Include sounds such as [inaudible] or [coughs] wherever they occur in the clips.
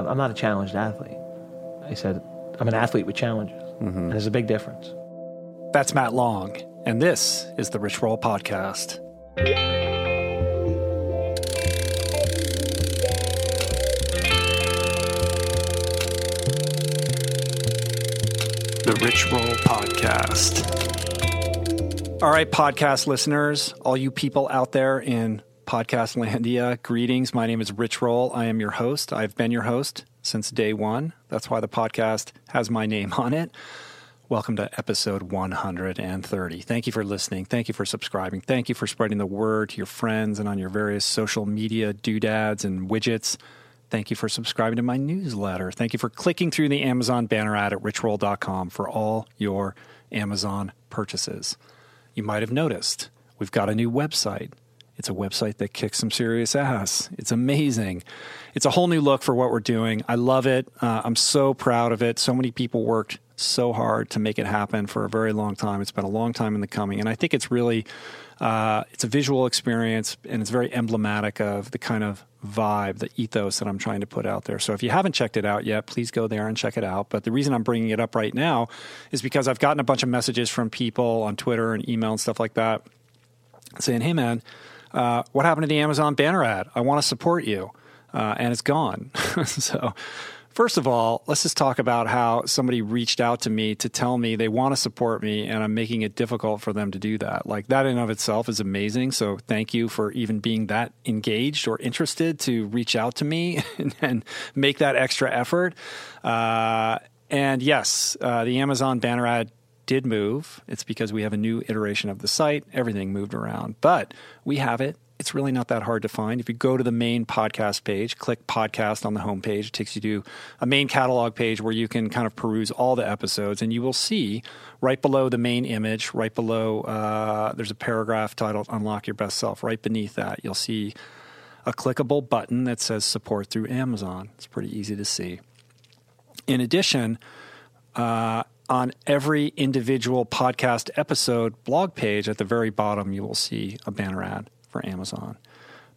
I'm I'm not a challenged athlete. I said, I'm an athlete with challenges. Mm-hmm. And there's a big difference. That's Matt Long, and this is the Rich Roll Podcast. The Rich Roll Podcast. All right, podcast listeners, all you people out there in podcast landia, greetings. My name is Rich Roll. I am your host. I've been your host since day one. That's why the podcast has my name on it. Welcome to episode 130. Thank you for listening. Thank you for subscribing. Thank you for spreading the word to your friends and on your various social media doodads and widgets. Thank you for subscribing to my newsletter. Thank you for clicking through the Amazon banner ad at richroll.com for all your Amazon purchases. You might have noticed we've got a new website. It's a website that kicks some serious ass. It's amazing. It's a whole new look for what we're doing. I love it. Uh, I'm so proud of it. So many people worked so hard to make it happen for a very long time. It's been a long time in the coming, and I think it's really uh, it's a visual experience, and it's very emblematic of the kind of vibe, the ethos that I'm trying to put out there. So if you haven't checked it out yet, please go there and check it out. But the reason I'm bringing it up right now is because I've gotten a bunch of messages from people on Twitter and email and stuff like that saying, "Hey, man." Uh, what happened to the Amazon banner ad? I want to support you. Uh, and it's gone. [laughs] so, first of all, let's just talk about how somebody reached out to me to tell me they want to support me and I'm making it difficult for them to do that. Like, that in of itself is amazing. So, thank you for even being that engaged or interested to reach out to me and, [laughs] and make that extra effort. Uh, and yes, uh, the Amazon banner ad did move. It's because we have a new iteration of the site. Everything moved around, but we have it. It's really not that hard to find. If you go to the main podcast page, click podcast on the homepage, it takes you to a main catalog page where you can kind of peruse all the episodes, and you will see right below the main image, right below, uh, there's a paragraph titled Unlock Your Best Self. Right beneath that, you'll see a clickable button that says support through Amazon. It's pretty easy to see. In addition, uh, on every individual podcast episode blog page at the very bottom, you will see a banner ad for Amazon.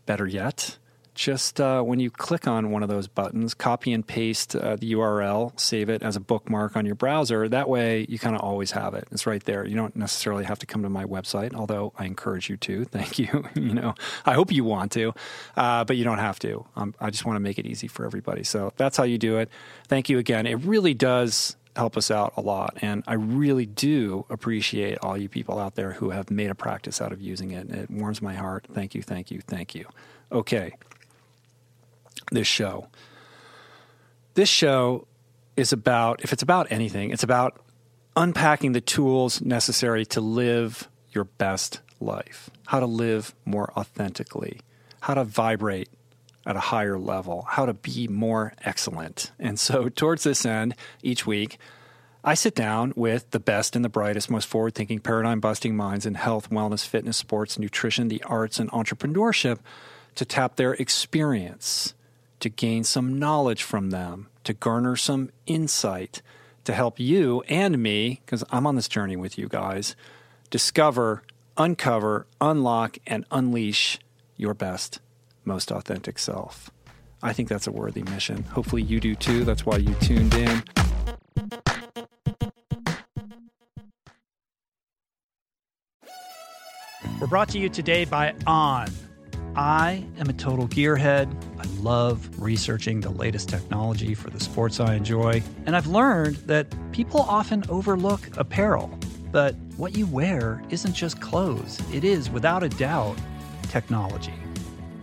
Better yet, just uh, when you click on one of those buttons, copy and paste uh, the URL, save it as a bookmark on your browser. That way, you kind of always have it. It's right there. You don't necessarily have to come to my website, although I encourage you to. [laughs] Thank you. [laughs] you know, I hope you want to, uh, but you don't have to. Um, I just want to make it easy for everybody. So that's how you do it. Thank you again. It really does help us out a lot. And I really do appreciate all you people out there who have made a practice out of using it. It warms my heart. Thank you, thank you, thank you. Okay. This show. This show is about, if it's about anything, it's about unpacking the tools necessary to live your best life, how to live more authentically, how to vibrate at a higher level, how to be more excellent. And so, [laughs] towards this end, each week, I sit down with the best and the brightest, most forward thinking, paradigm busting minds in health, wellness, fitness, sports, nutrition, the arts, and entrepreneurship to tap their experience, to gain some knowledge from them, to garner some insight, to help you and me, because I'm on this journey with you guys, discover, uncover, unlock, and unleash your best most authentic self. I think that's a worthy mission. Hopefully, you do too. That's why you tuned in. We're brought to you today by On. I am a total gearhead. I love researching the latest technology for the sports I enjoy. And I've learned that people often overlook apparel. But what you wear isn't just clothes, it is, without a doubt, technology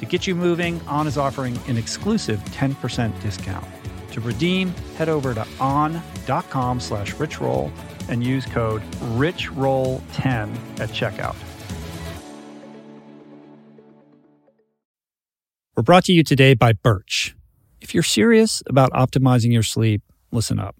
To get you moving, On is offering an exclusive 10% discount. To redeem, head over to on.com slash richroll and use code RICHROLL10 at checkout. We're brought to you today by Birch. If you're serious about optimizing your sleep, listen up.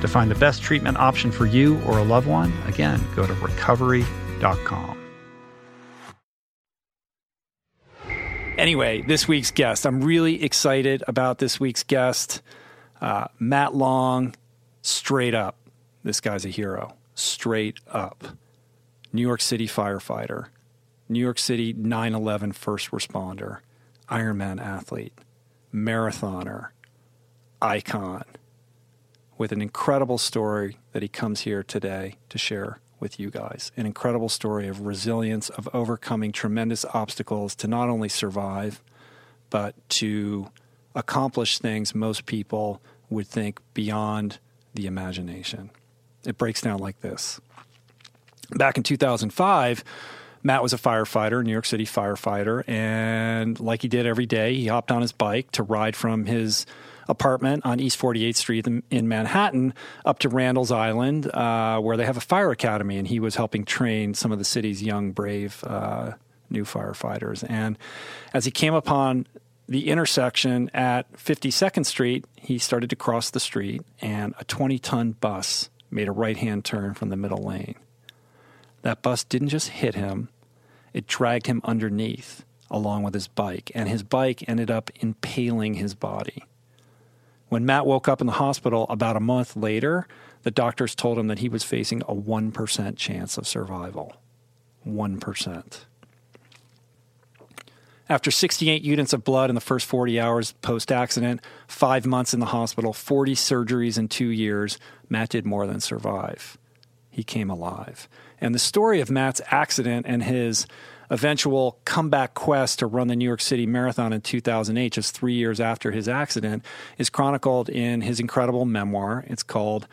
To find the best treatment option for you or a loved one, again, go to recovery.com. Anyway, this week's guest. I'm really excited about this week's guest. Uh, Matt Long, straight up. This guy's a hero. Straight up. New York City firefighter, New York City 9 11 first responder, Ironman athlete, marathoner, icon with an incredible story that he comes here today to share with you guys. An incredible story of resilience, of overcoming tremendous obstacles to not only survive, but to accomplish things most people would think beyond the imagination. It breaks down like this. Back in 2005, Matt was a firefighter, New York City firefighter, and like he did every day, he hopped on his bike to ride from his apartment on East 48th Street in Manhattan up to Randall's Island, uh, where they have a fire academy, and he was helping train some of the city's young, brave uh, new firefighters. And as he came upon the intersection at 52nd Street, he started to cross the street, and a 20 ton bus made a right hand turn from the middle lane. That bus didn't just hit him, it dragged him underneath along with his bike, and his bike ended up impaling his body. When Matt woke up in the hospital about a month later, the doctors told him that he was facing a 1% chance of survival. 1%. After 68 units of blood in the first 40 hours post accident, five months in the hospital, 40 surgeries in two years, Matt did more than survive. He came alive. And the story of Matt's accident and his eventual comeback quest to run the New York City Marathon in 2008, just three years after his accident, is chronicled in his incredible memoir. It's called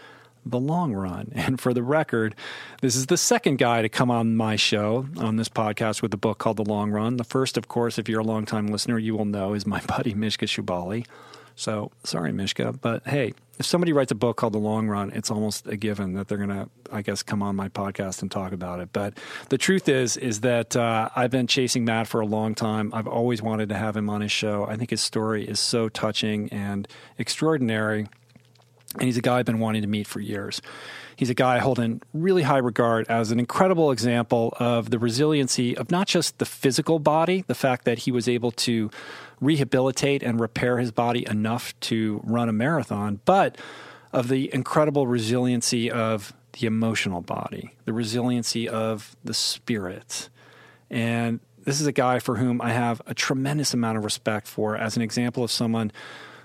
the long run. [laughs] And for the record, this is the second guy to come on my show on this podcast with a book called The Long Run. The first, of course, if you're a longtime listener, you will know is my [laughs] buddy Mishka Shubaly. So sorry, Mishka, but hey, if somebody writes a book called The Long Run, it's almost a given that they're going to, I guess, come on my podcast and talk about it. But the truth is, is that uh, I've been chasing Matt for a long time. I've always wanted to have him on his show. I think his story is so touching and extraordinary and he's a guy I've been wanting to meet for years. He's a guy I hold in really high regard as an incredible example of the resiliency of not just the physical body, the fact that he was able to rehabilitate and repair his body enough to run a marathon, but of the incredible resiliency of the emotional body, the resiliency of the spirit. And this is a guy for whom I have a tremendous amount of respect for as an example of someone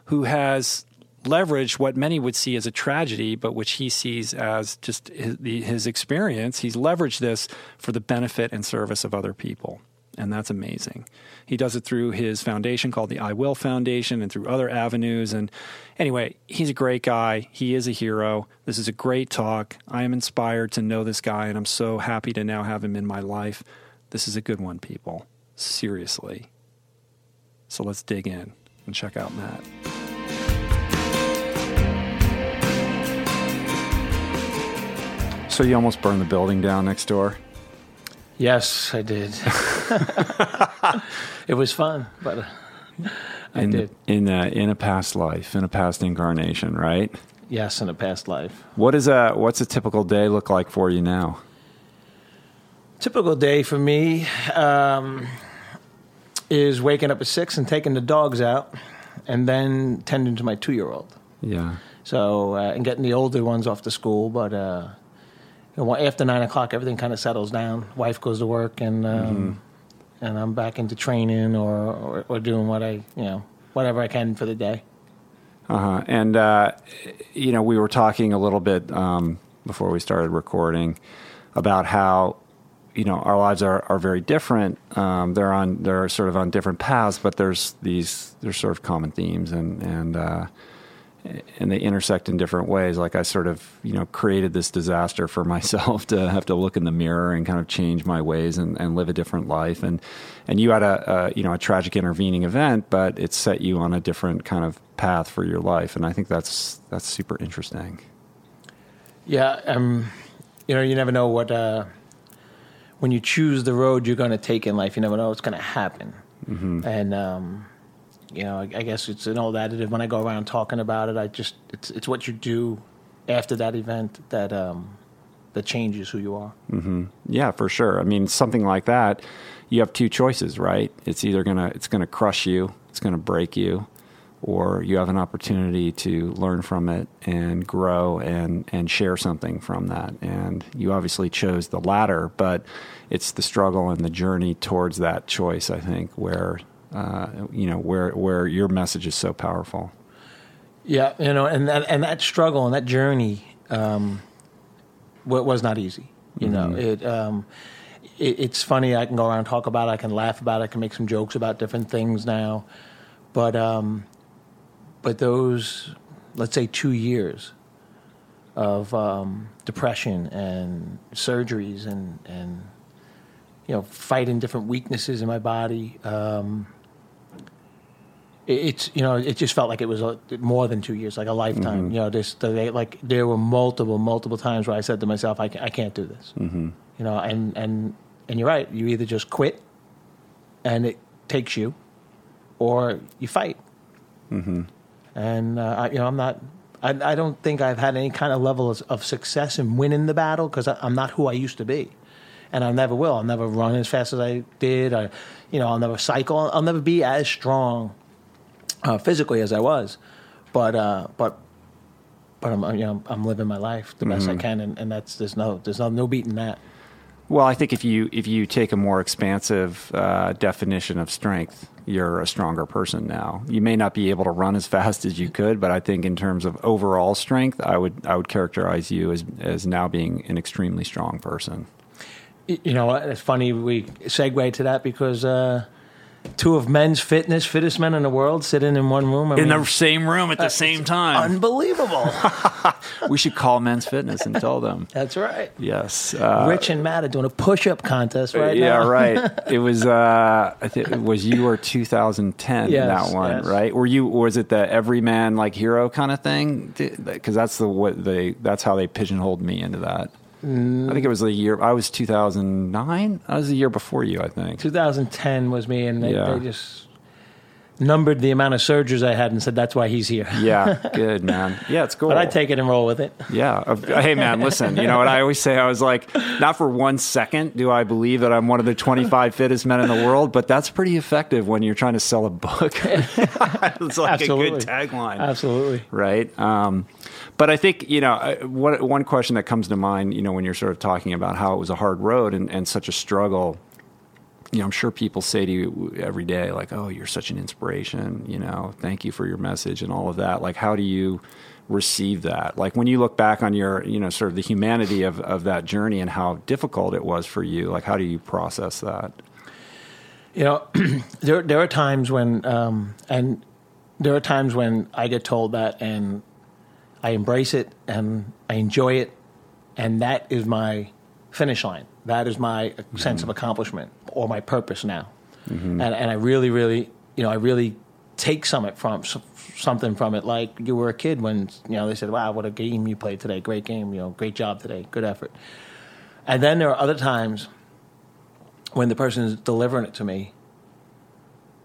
who has leveraged what many would see as a tragedy, but which he sees as just his, his, experience. He's leveraged this for the benefit and service of other people. And that's amazing. He does it through his foundation called the I Will Foundation and through other avenues. And anyway, he's a great guy. He is a hero. This is a great talk. I am inspired to know this guy, and I'm so happy to now have him in my life. This is a good one, people. Seriously. So let's dig in and check out Matt. So you almost burned the building down next door? Yes, I did. [laughs] it was fun, but uh, I in, did. In a, in a past life, in a past incarnation, right? Yes, in a past life. What is a what's a typical day look like for you now? Typical day for me um, is waking up at six and taking the dogs out, and then tending to my two year old. Yeah. So uh, and getting the older ones off to school, but uh, after nine o'clock, everything kind of settles down. Wife goes to work, and um, mm-hmm. And I'm back into training or, or, or doing what I you know whatever I can for the day. Uh-huh. And uh, you know, we were talking a little bit um, before we started recording about how you know our lives are, are very different. Um, they're on they're sort of on different paths, but there's these there's sort of common themes and and uh, and they intersect in different ways. Like I sort of, you know, created this disaster for [laughs] myself to have to look in the mirror and kind of change my ways and, and live a different life. And and you had a, a, you know a tragic intervening event, but it set you on a different kind of path for your life. And I think that's that's super interesting. Yeah, um, you know, you never know what uh, when you choose the road you're going to take in life. You never know what's going to happen. Mm-hmm. And um, you know, I, I guess it's an old additive. When I go around talking about it, I just it's it's what you do after that event that um, that changes who you are. Mm-hmm. Yeah, for sure. I mean, something like that, you have two choices, right? It's either gonna it's gonna crush you, it's gonna break you, or you have an opportunity to learn from it and grow and and share something from that. And you obviously chose the latter, but it's the struggle and the journey towards that choice, I think, where uh, you know, where where your message is so powerful. Yeah, you know, and that and that struggle and that journey um, was not easy. You mm-hmm. know, it, um, it, it's funny. I can go around and talk about it. I can laugh about it. I can make some jokes about different things now, but um, but those, let's say, two years of um, depression and surgeries and and you know fighting different weaknesses in my body. Um, it's you know it just felt like it was a, more than two years, like a lifetime. Mm-hmm. You know, this the, like there were multiple multiple times where I said to myself, I, I can't do this. Mm-hmm. You know, and and and you're right. You either just quit, and it takes you, or you fight. Mm-hmm. And uh, I, you know, I'm not. I, I don't think I've had any kind of level of, of success in winning the battle because I'm not who I used to be. and I never will. I'll never run as fast as I did. I, you know, I'll never cycle. I'll never be as strong uh, physically as I was, but uh, but but I'm you know I'm living my life the best I can, and, and that's there's no there's no no beating that. Well, I think if you if you take a more expansive uh, definition of strength, you're a stronger person now. You may not be able to run as fast as you could, but I think in terms of overall strength, I would I would characterize you as as now being an extremely strong person. You know, it's funny we segue to that because uh, two of men's fitness, fittest men in the world, sitting in one room. I In mean, the same room at the same time. unbelievable. [laughs] we should call Men's Fitness and tell them. That's right. Yes. Uh, Rich and Matt are doing a push-up contest right yeah, now. Yeah, right. [laughs] It was uh, I think it was you or 2010 Yes, that one, yes. right? Were you was it the everyman like hero kind of thing? Because that's the what they that's how they pigeonholed me into that. I think it was the year I was 2009. I was the year before you, I think. 2010 was me, and they, Yeah. they just numbered the amount of surgeries I had and said that's why he's here. Yeah, [laughs] good man. Yeah, it's cool. But I take it and roll with it. Yeah. Hey, man, listen, you know what I always say? I was like, not for one second do I believe that I'm one of the 25 fittest men in the world, but that's pretty effective when you're trying to sell a book. [laughs] it's like a Absolutely. good tagline. Absolutely. Right. Um, but I think, you know, uh, one, one question that comes to mind, you know, when you're sort of talking about how it was a hard road and, and such a struggle, you know, I'm sure people say to you every day, like, oh, you're such an inspiration, you know, thank you for your message and all of that. Like, how do you receive that? Like, when you look back on your, you know, sort of the humanity of, of that journey and how difficult it was for you, like, how do you process that? You know, [clears throat] there there are times when, um, and there are times when I get told that, and I embrace it and I enjoy it, and that is my finish line. That is my sense of mm-hmm. accomplishment or my purpose now, mm-hmm. and and I really, really, you know, I really take some from something from it. Like you were a kid when you know they said, "Wow, what a game you played today! Great game! You know, great job today! Good effort." And then there are other times when the person is delivering it to me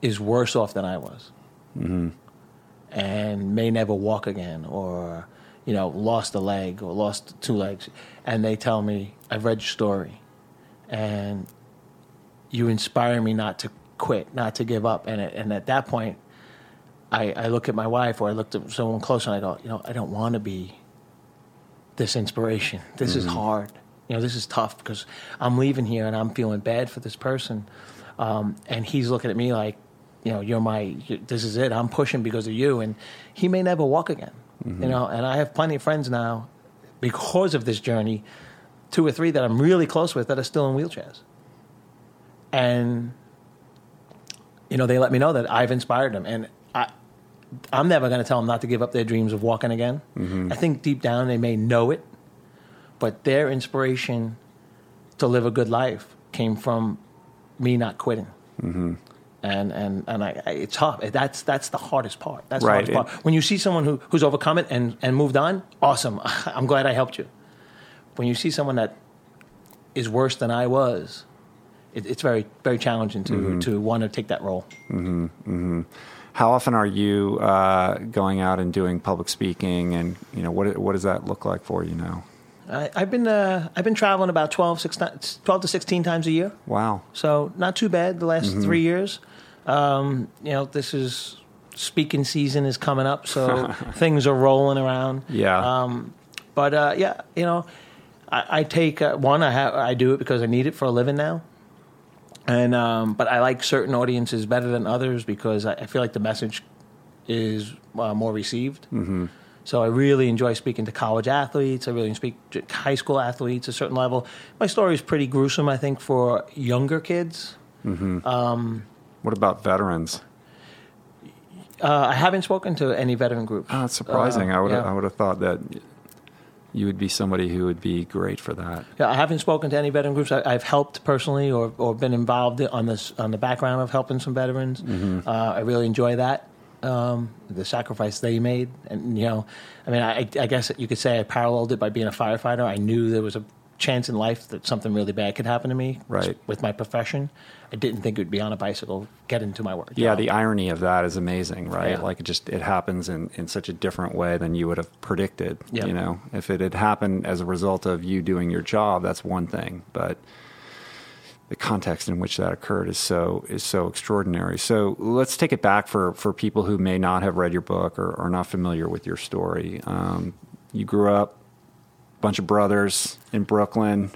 is worse off than I was, mm-hmm. And may never walk again, or you know, lost a leg or lost two legs, and they tell me, "I've read your story, and you inspire me not to quit, not to give up." And it, and at that point, I, I look at my wife or I look at someone close, and I go, "You know, I don't want to be this inspiration. This is hard. You know, this is tough because I'm leaving here and I'm feeling bad for this person. Um, and he's looking at me like, you know, you're my, this is it. I'm pushing because of you. And he may never walk again, you know, and I have plenty of friends now because of this journey, two or three that I'm really close with that are still in wheelchairs. And, you know, they let me know that I've inspired them. And I, I'm never going to tell them not to give up their dreams of walking again. I think deep down they may know it, but their inspiration to live a good life came from me not quitting. Mm-hmm. And and and I, I, it's tough. That's that's the hardest part. That's Right. the hardest part. When you see someone who, who's overcome it and, and moved on, awesome. [laughs] I'm glad I helped you. When you see someone that is worse than I was, it, it's very very challenging to to want to take that role. How often are you uh, going out and doing public speaking, and you know what what does that look like for you now? I, I've been uh, I've been traveling about 12, 16 12 to sixteen times a year. Wow, So not too bad the last three years. Um, you know, this is speaking season is coming up, so [laughs] things are rolling around. Yeah. Um, but uh, yeah, you know, I, I take uh, one. I have I do it because I need it for a living now. And um, but I like certain audiences better than others because I, I feel like the message is uh, more received. Mm-hmm. So I really enjoy speaking to college athletes. I really speak to high school athletes a certain level. My story is pretty gruesome, I think, for younger kids. What about veterans? Uh, I haven't spoken to any veteran groups. Oh, that's surprising. Uh, I would yeah. I would have thought that you would be somebody who would be great for that. Yeah, I haven't spoken to any veteran groups. I, I've helped personally or, or been involved on this on the background of helping some veterans. Uh, I really enjoy that. Um, the sacrifice they made, and you know, I mean, I, I guess you could say I paralleled it by being a firefighter. I knew there was a chance in life that something really bad could happen to me. Right. With my profession, I didn't think it would be on a bicycle get into my work. Yeah, job. the irony of that is amazing, right? Yeah. Like it just it happens in, in such a different way than you would have predicted. Yeah. You know, if it had happened as a result of you doing your job, that's one thing. But the context in which that occurred is so is so extraordinary. So let's take it back for for people who may not have read your book or are not familiar with your story. Um, you grew up, bunch of brothers in Brooklyn,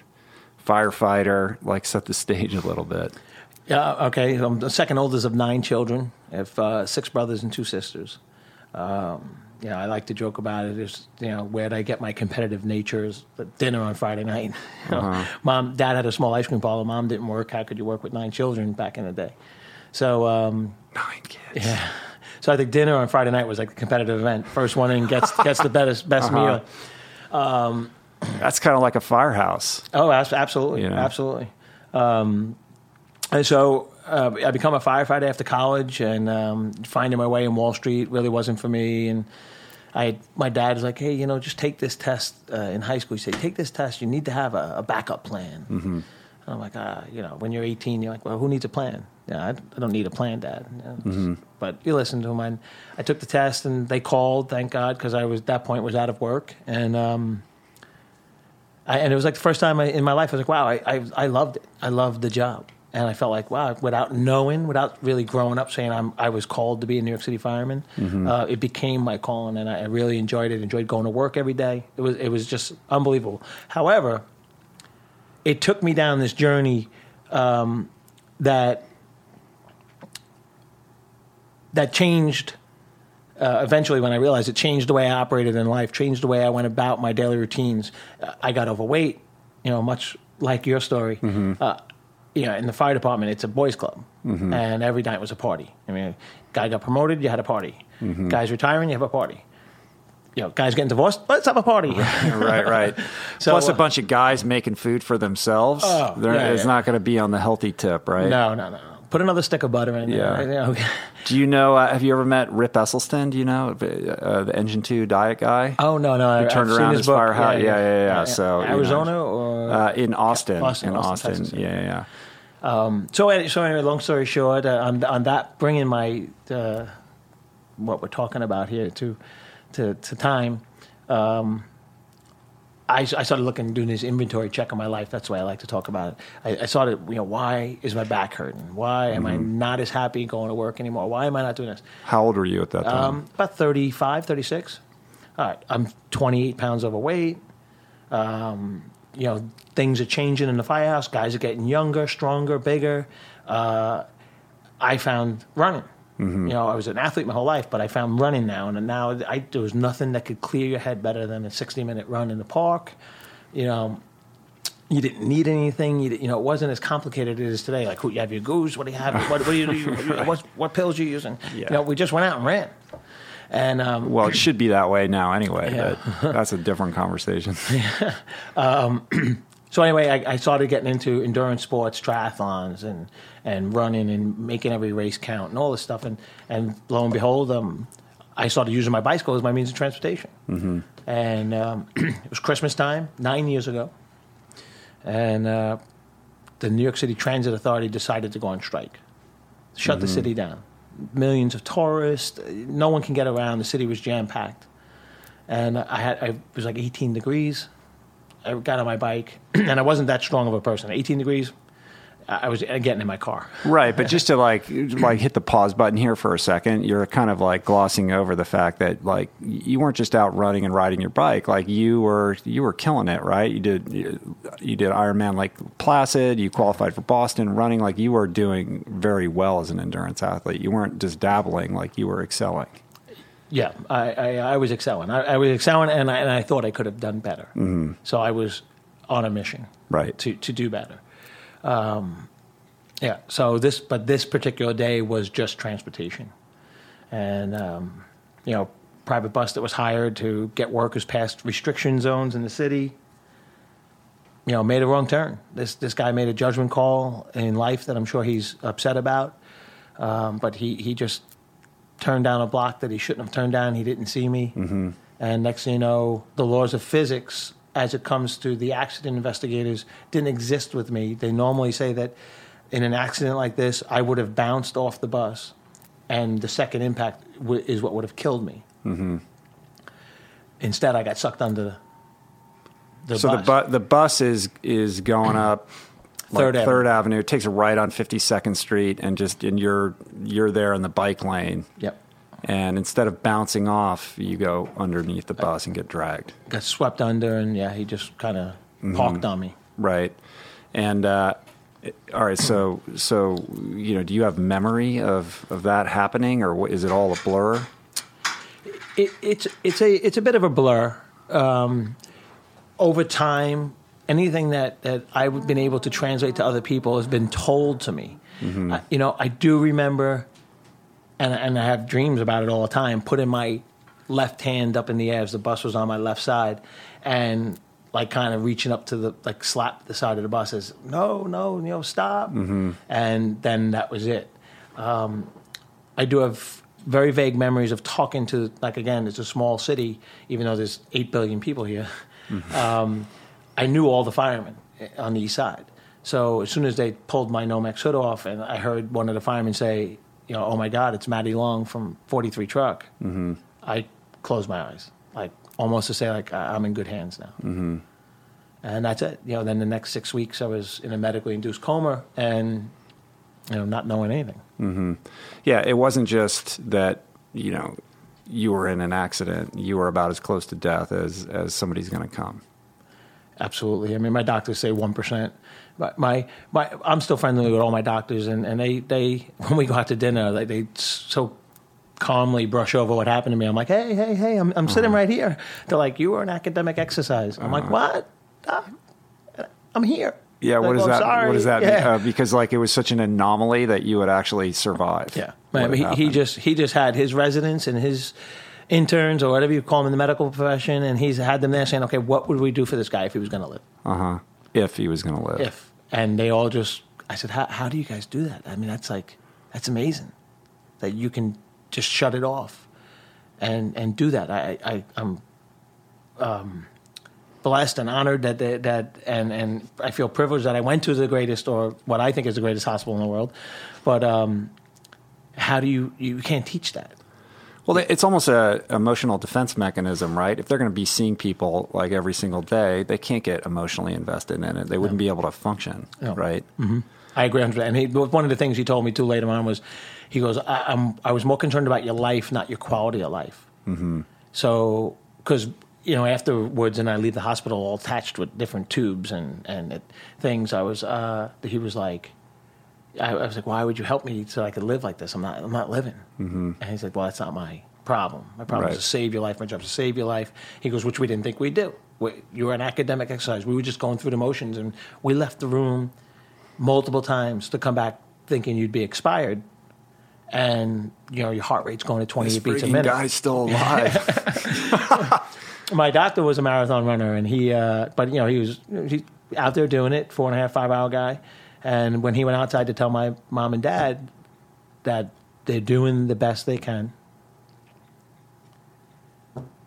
firefighter. Like set the stage a little bit. Yeah, okay. I'm the second oldest of nine children. I have uh, six brothers and two sisters. Um, you know, I like to joke about it. Is you know, where did I get my competitive nature? Is dinner on Friday night. You [laughs] know, uh-huh. Mom, dad had a small ice cream parlor. Mom didn't work. How could you work with nine children back in the day? So um, nine kids. Yeah. So I think dinner on Friday night was like a competitive event. First one in gets gets the best best uh-huh. meal. Um, That's kind of like a firehouse. Oh, absolutely, you know? absolutely. Um, and so uh, I become a firefighter after college, and um, finding my way in Wall Street really wasn't for me. And I, my dad was like, "Hey, you know, just take this test uh, in high school." He said, "Take this test. You need to have a, a backup plan." Mm-hmm. I'm like, ah, you know, when you're 18, you're like, well, who needs a plan? Yeah, I, I don't need a plan, Dad. Mm-hmm. But you listen to him. And I took the test, and they called. Thank God, because I was at that point was out of work, and um, I, and it was like the first time I, in my life I was like, wow, I, I I loved it. I loved the job and I felt like wow, without knowing, without really growing up saying I'm, I was called to be a New York City fireman, mm-hmm. uh, it became my calling, and I, I, really enjoyed it. Enjoyed going to work every day. It was it was just unbelievable. However, it took me down this journey um, that that changed. Uh, eventually, when I realized it changed the way I operated in life, changed the way I went about my daily routines. Uh, I got overweight, you know, much like your story. Mm-hmm. Uh, you know, in the fire department, it's a boys' club, mm-hmm. and every night was a party. I mean, guy got promoted, you had a party. Mm-hmm. Guys retiring, you have a party. You know, guys getting divorced, let's have a party. [laughs] right, right. [laughs] so, Plus, a uh, bunch of guys making food for themselves. Oh, yeah, it's yeah. not going to be on the healthy tip, right? No, no, no. Put another stick of butter in yeah. there. Yeah. Do you know? Uh, have you ever met Rip Esselstyn? Do you know uh, the Engine Two diet guy? Oh no, no. Who turned I've around his, his firehouse? Yeah yeah, yeah, yeah, So Arizona you know, or uh, in Austin, Austin in Austin. Austin yeah, yeah. Um, so, so anyway, long story short, uh, on, on that, bringing my uh, what we're talking about here to to, to time, um, I, I, started looking, doing this inventory check on my life. That's why I like to talk about it. I, I started, you know, why is my back hurting? Why am mm-hmm. I not as happy going to work anymore? Why am I not doing this? How old were you at that time? Um, about 35, 36. All right, I'm 28 pounds overweight. Um, you know, things are changing in the firehouse. Guys are getting younger, stronger, bigger. Uh, I found running. Mm-hmm. You know, I was an athlete my whole life, but I found running now, and now I, there was nothing that could clear your head better than a 60 minute run in the park. You know, you didn't need anything. You, you know, it wasn't as complicated as it is today. Like, who you have your goose? What do you have? [laughs] What, what do you do? what, what pills are you using? Yeah. You know, we just went out and ran. And um, well, it should be that way now anyway. Yeah. But that's a different conversation. [laughs] yeah. Um, [clears throat] so anyway, I, I, started getting into endurance sports, triathlons, and and running and making every race count and all this stuff. And and lo and behold, um, I started using my bicycle as my means of transportation. Mm-hmm. And um, [clears throat] it was Christmas time nine years ago, and uh, the New York City Transit Authority decided to go on strike, shut mm-hmm. the city down millions of tourists. No one can get around. The city was jam packed, and I had I, it was like 18 degrees. I got on my bike, [clears throat] and I wasn't that strong of a person. 18 degrees, I was uh, getting in my car. Right, but just to [laughs] like like hit the pause button here for a second, you're kind of like glossing over the fact that like you weren't just out running and riding your bike. Like you were you were killing it, right? You did you, you did Ironman Lake Placid. You qualified for Boston running. Like you were doing very well as an endurance athlete. You weren't just dabbling. Like you were excelling. Yeah, I, I, I was excelling. I, I, was excelling, and I, and I thought I could have done better. Mm-hmm. So I was on a mission, right, to to do better. Um, yeah. So this, but this particular day was just transportation, and um, you know, private bus that was hired to get workers past restriction zones in the city. You know, made a wrong turn. This this guy made a judgment call in life that I'm sure he's upset about. Um, but he he just turned down a block that he shouldn't have turned down. He didn't see me, mm-hmm. and next thing you know, the laws of physics as it comes to the accident investigators didn't exist with me. They normally say that in an accident like this, I would have bounced off the bus, and the second impact w- is what would have killed me. Mm-hmm. Instead, I got sucked under the, so bus. the bu- the bus is is going up like Third Avenue. Third Avenue. It takes a right on 52nd Street, and just and you're you're there in the bike lane. Yep. And instead of bouncing off, you go underneath the bus and get dragged. Got swept under, and yeah, he just kind of Mm-hmm. parked on me. Right. And uh, all right, so so you know, do you have memory of of that happening, or what, is it all a blur? It, it's it's a it's a bit of a blur. Um, over time, anything that, that I've been able to translate to other people has been told to me. Mm-hmm. I, you know, I do remember, and and I have dreams about it all the time. Putting my left hand up in the air as the bus was on my left side, and like kind of reaching up to the like slap the side of the bus as no no you know stop, mm-hmm. and then that was it. Um, I do have very vague memories of talking to, like, again, it's a small city, even though there's 8 billion people here. Mm-hmm. Um, I knew all the firemen on the east side. So as soon as they pulled my Nomex hood off, and I heard one of the firemen say, you know, oh my God, it's Matty Long from 43 Truck, mm-hmm. I closed my eyes, like almost to say, like, I- I'm in good hands now. Mm-hmm. And that's it. You know, then the next six weeks I was in a medically induced coma and, you know, not knowing anything. Yeah, it wasn't just that you know you were in an accident; you were about as close to death as as somebody's going to come. Absolutely. I mean, my doctors say one percent. My, my I'm still friendly with all my doctors, and, and they they [laughs] when we go out to dinner, they they so calmly brush over what happened to me. I'm like, hey hey hey, I'm I'm Uh-huh. sitting right here. They're like, you were an academic exercise. I'm like, what? Ah, I'm here. Yeah, what Like, does "Oh, that? sorry." What does that mean? Uh, because like it was such an anomaly that you would actually survive. Yeah, what Man, he, he just he just had his residents and his interns or whatever you call them in the medical profession, and he's had them there saying, okay, what would we do for this guy if he was going to live? uh-huh. If he was going to live, if. And they all just i said how, how do you guys do that? I mean that's like that's amazing that you can just shut it off and and do that. I, I i'm um blessed and honored that they, that and and i feel privileged that i went to the greatest or what i think is the greatest hospital in the world. But um how do you you can't teach that Well, it's almost a emotional defense mechanism, right? If they're going to be seeing people like every single day, they can't get emotionally invested in it. They wouldn't be able to function, No. right? I agree, 100%. and he, one of the things he told me too later on was, he goes, I, I'm, I was more concerned about your life, not your quality of life. Mm-hmm. So, because you know, afterwards, and I leave the hospital all attached with different tubes and and it, things. I was, uh, he was like, I, I was like, why would you help me so I could live like this? I'm not, I'm not living. Mm-hmm. And he's like, well, that's not my problem. My problem is to save your life. My job is to save your life. He goes, which we didn't think we'd do. We, you were an academic exercise. We were just going through the motions, and we left the room multiple times to come back thinking you'd be expired, and you know your heart rate's going to 28 beats a minute. guy's still [laughs] alive. My doctor was a marathon runner, and he, uh, but you know, he was he, out there doing it, four and a half, five hour guy. And when he went outside to tell my mom and dad that they're doing the best they can,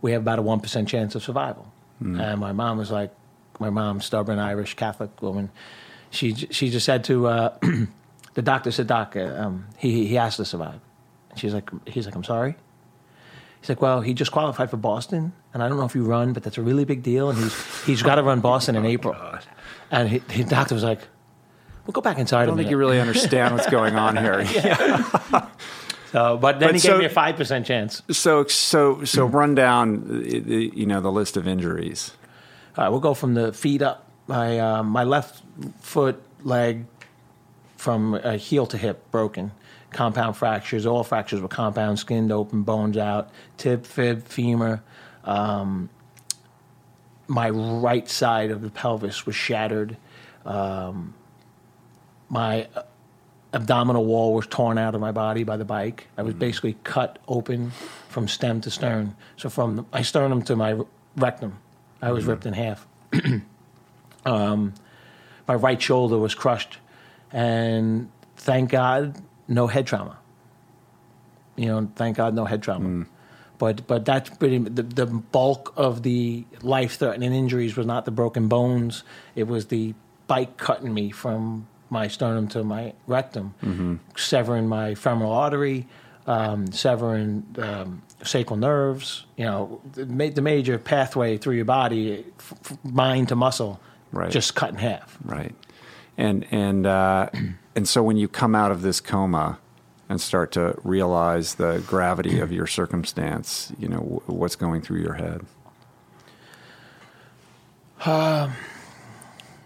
we have about a one percent chance of survival. And my mom was like, my mom, stubborn Irish Catholic woman, she she just said to uh, [clears throat] the doctor, said, "Doc, uh, um, he he has to survive." And she's like, he's like, "I'm sorry." He's like, well, he just qualified for Boston, and I don't know if you run, but that's a really big deal, and he's he's got to run Boston in [laughs] April. And he, the doctor was like, "We'll go back inside." I don't think you really understand what's [laughs] going on here. So, [laughs] but then But he so- gave me a five percent chance. So, so, so, run down, you know, the list of injuries. All right, we'll go from the feet up. My uh, my left foot, leg, from uh, heel to hip, broken. Compound fractures. All fractures were compound, skinned open, bones out. Tib, fib, femur. Um, my right side of the pelvis was shattered. Um, my abdominal wall was torn out of my body by the bike. I was mm. basically cut open from stem to stern. So from my sternum to my rectum, I was mm. ripped in half. [clears throat] um, my right shoulder was crushed, and thank God, no head trauma. You know, thank God, no head trauma. Mm. But but that's pretty. The, the bulk of the life-threatening injuries was not the broken bones. It was the bike cutting me from my sternum to my rectum, severing my femoral artery, um, severing um, sacral nerves. You know, the, the major pathway through your body, f- f- mind to muscle, Right. just cut in half. Right. And and uh, [clears throat] and so when you come out of this coma and start to realize the gravity of your circumstance, you know w- what's going through your head.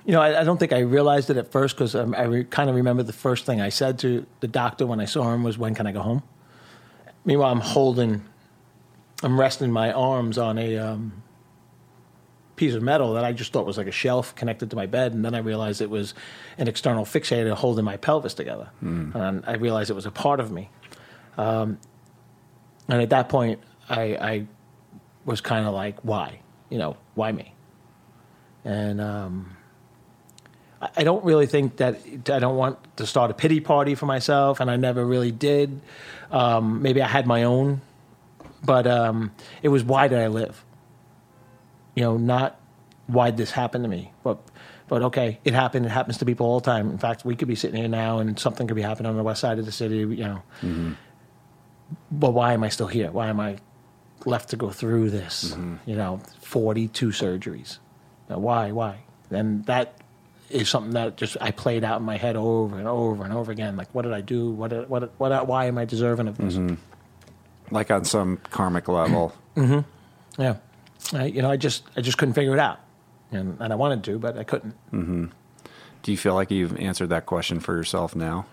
You know, I, I don't think I realized it at first because um, I re- kind of remember the first thing I said to the doctor when I saw him was, "When can I go home?" Meanwhile, I'm holding, I'm resting my arms on a um, piece of metal that I just thought was like a shelf connected to my bed, and then I realized it was an external fixator holding my pelvis together, and I realized it was a part of me. Um, and at that point, I, I was kind of like, "Why? You know, why me?" And um, I don't really think that I don't want to start a pity party for myself, and I never really did. Um, maybe I had my own, but um, it was why did I live? You know, not why did this happen to me, but but okay, it happened. It happens to people all the time. In fact, we could be sitting here now, and something could be happening on the west side of the city. You know, but why am I still here? Why am I left to go through this? You know, forty-two surgeries. Now, why? Why? And that is something that just I played out in my head over and over and over again. Like, what did I do? What? Did, what? What? Why am I deserving of this? Mm-hmm. Like on some karmic level. [clears throat] Mm-hmm. Yeah, I, you know, I just I just couldn't figure it out, and and I wanted to, but I couldn't. Mm-hmm. Do you feel like you've answered that question for yourself now?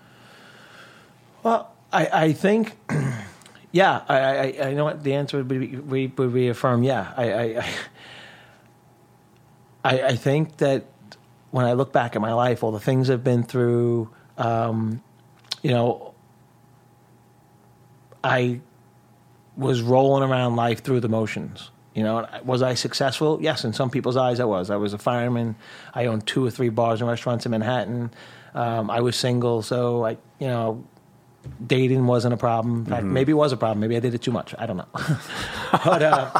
Well, I, I think, [clears throat] yeah, I, I, I know what the answer would be. We would reaffirm, yeah. I, I, [laughs] I, I think that when I look back at my life, all the things I've been through, um, you know, I was rolling around life through the motions. You know, was I successful? Yes, in some people's eyes, I was. I was a fireman. I owned two or three bars and restaurants in Manhattan. Um, I was single, so I, you know, dating wasn't a problem. In fact, maybe it was a problem. Maybe I did it too much. I don't know. [laughs] but, uh,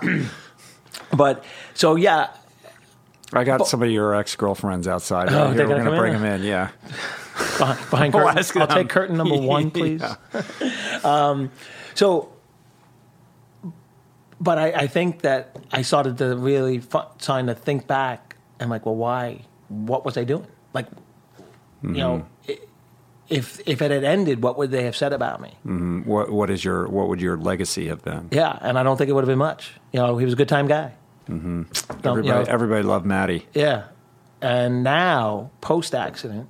[clears throat] but so yeah, I got some of your ex girlfriends outside. Oh, Here, we're gonna going to bring in? them in. Yeah. [laughs] behind, behind [laughs] curtain. I'll take curtain number one, [laughs] please. um, so, but I, I think that I started to really trying to think back and like, well, why? What was I doing? Like, you know, if if it had ended, what would they have said about me? Mm-hmm. What What is your What would your legacy have been? Yeah, and I don't think it would have been much. You know, he was a good time guy. Mm-hmm. Everybody, you know, everybody loved Maddie. Yeah. And now, post accident,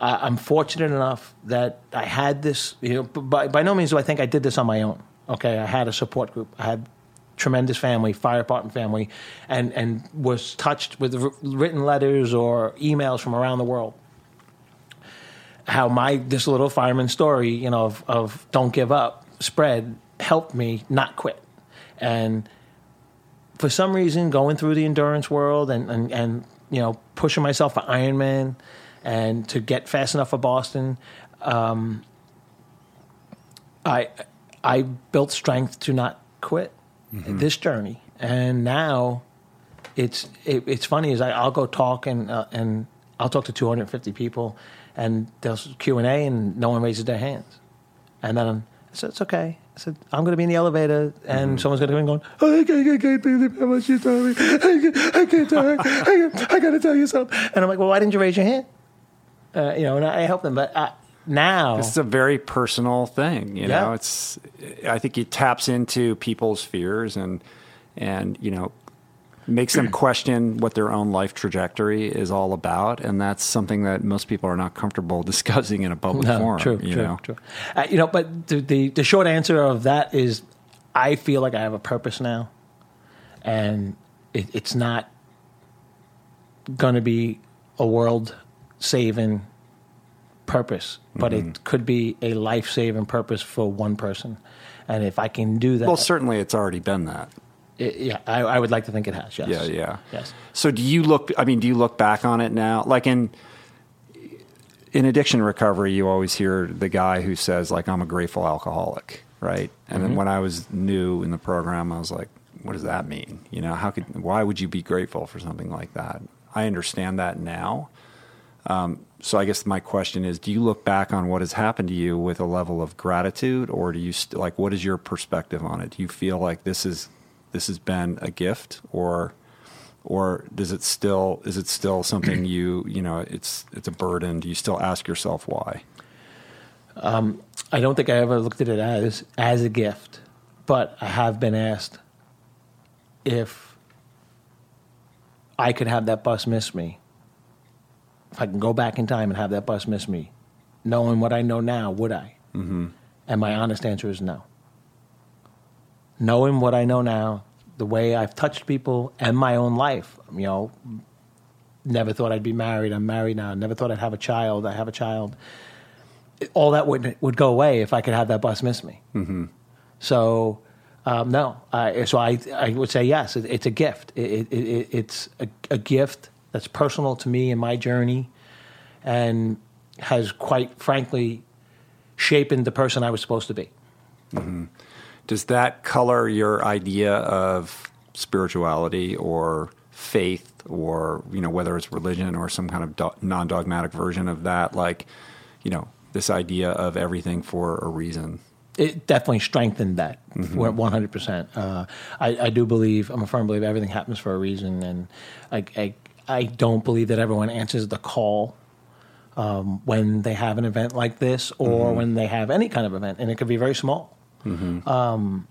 I'm fortunate enough that I had this, you know, by, by no means do I think I did this on my own. Okay. I had a support group. I had tremendous family, fire department family, and, and was touched with written letters or emails from around the world. How my, this little fireman story, you know, of, of don't give up spread helped me not quit. And, for some reason going through the endurance world and, and, and you know pushing myself for Ironman and to get fast enough for Boston, um, I I built strength to not quit this journey, and now it's it, it's funny is I, I'll go talk and uh, and I'll talk to 250 people, and there's Q and A, and no one raises their hands, and then I said it's okay. I said I'm going to be in the elevator, and someone's going to come in going, oh, I can't, I can't believe how much you told me. I can't, I can't tell. I, I, I got to tell you something. And I'm like, well, why didn't you raise your hand? Uh, you know, and I help them, but uh, now This is a very personal thing. You Yeah. know, it's. I think it taps into people's fears and and you know makes them [clears throat] question what their own life trajectory is all about, and that's something that most people are not comfortable [laughs] discussing in a public No, forum. true, you true, know? true. Uh, you know, but the, the short answer of that is, I feel like I have a purpose now, and it, it's not going to be a world saving purpose, but Mm-hmm. it could be a life saving purpose for one person, and if I can do that, Well, certainly it's already been that. It- yeah, I, I would like to think it has. Yes. Yeah, yeah. Yes. So do you look? I mean, do you look back on it now? Like in in addiction recovery, you always hear the guy who says, "Like I'm a grateful alcoholic," right? And Mm-hmm. then when I was new in the program, I was like, "What does that mean? You know, how could? Why would you be grateful for something like that?" I understand that now. Um, so I guess my question is: Do you look back on what has happened to you with a level of gratitude, or do you st- like? What is your perspective on it? Do you feel like this is this has been a gift, or or does it still is it still something [clears throat] you you know it's it's a burden? Do you still ask yourself why? I don't think I ever looked at it as as a gift, but I have been asked if I could have that bus miss me. If I can go back in time and have that bus miss me, knowing what I know now, would I? Mm-hmm. And my honest answer is no. Knowing what I know now, the way I've touched people and my own life, you know, never thought I'd be married. I'm married now. Never thought I'd have a child. I have a child all that would would go away if I could have that bus miss me. Mm-hmm. So um, no, I, so I I would say yes. It, it's a gift. It, it, it, it's a, a gift that's personal to me and my journey, and has quite frankly shaped the person I was supposed to be. Does that color your idea of spirituality or faith, or you know whether it's religion or some kind of do- non-dogmatic version of that? Like, you know, this idea of everything for a reason. it definitely strengthened that mm-hmm. one hundred percent. Uh, I I do believe I'm a firm believer everything happens for a reason, and I I, I don't believe that everyone answers the call um, when they have an event like this or mm-hmm. when they have any kind of event, and it could be very small. Um,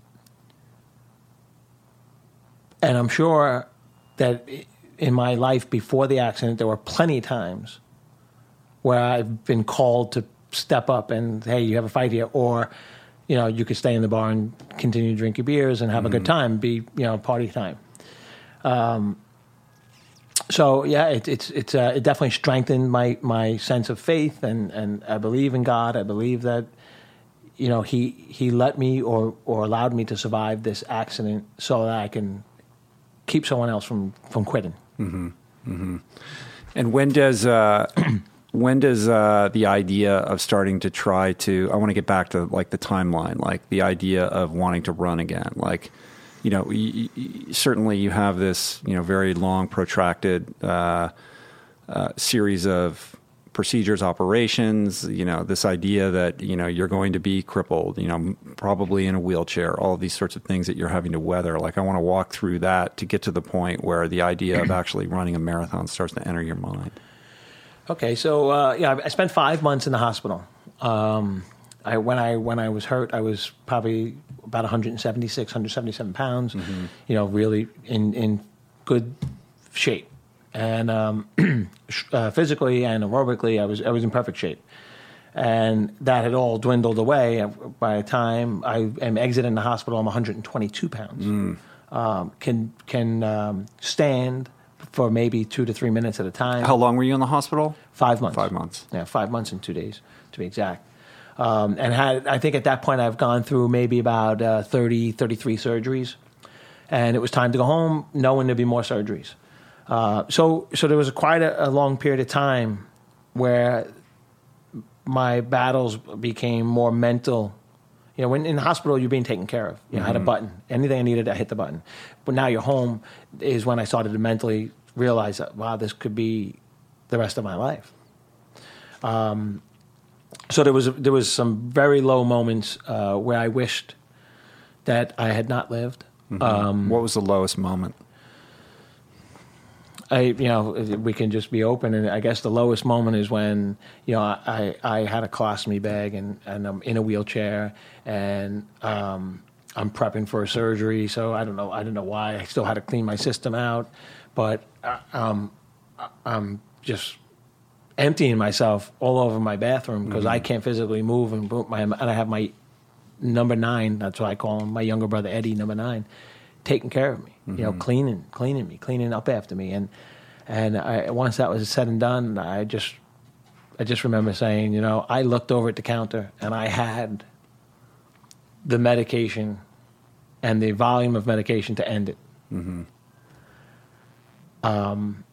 and I'm sure that in my life before the accident, there were plenty of times where I've been called to step up and hey, you have a fight here, or you know, you could stay in the bar and continue to drink your beers and have a good time, be you know party time. Um, so yeah, it, it's it's uh, it definitely strengthened my my sense of faith and and I believe in God. I believe that you know he he let me or or allowed me to survive this accident so that I can keep someone else from from quitting. Mm-hmm. Mm-hmm. And when does uh, [clears throat] when does uh, the idea of starting to try to? I want to get back to like the timeline, like the idea of wanting to run again. Like, you know, certainly you have this, you know, very long, protracted uh, uh, series of procedures, operations. You know, this idea that you know you're going to be crippled. You know, probably in a wheelchair. All of these sorts of things that you're having to weather. Like, I want to walk through that to get to the point where the idea of actually running a marathon starts to enter your mind. Okay, so uh, yeah, I spent five months in the hospital. Um, I when I when I was hurt, I was probably about 176, 177 pounds. You know, really in in good shape, and um, [clears throat] uh, physically and aerobically, I was I was in perfect shape. And that had all dwindled away by the time I am exiting the hospital. I'm 122 pounds. Um, can can um, stand for maybe two to three minutes at a time. How long were you in the hospital? Five months. Five months. Yeah, five months and two days to be exact. Um, and had I think at that point I've gone through maybe about uh, 30, 33 surgeries, and it was time to go home, knowing there'd be more surgeries. Uh, so, so there was quite a, a long period of time where my battles became more mental. You know, when in the hospital, you're being taken care of. You know, I had a button. Anything I needed, I hit the button. But now you're home is when I started to mentally realize that, wow, this could be the rest of my life. Um, so there was there was some very low moments uh, where I wished that I had not lived. Um, what was the lowest moment? I, you know, we can just be open, and I guess the lowest moment is when, you know, I, I had a colostomy bag and, and I'm in a wheelchair and um, I'm prepping for a surgery. So I don't know, I don't know why. I still had to clean my system out, but uh, um, I- I'm just emptying myself all over my bathroom because I can't physically move, and boom, my, and I have my number nine. That's what I call him, my younger brother Eddie, number nine, taking care of me. You know, cleaning, cleaning me, cleaning up after me, and and I, once that was said and done, I just I just remember saying, you know, I looked over at the counter and I had the medication and the volume of medication to end it. Um,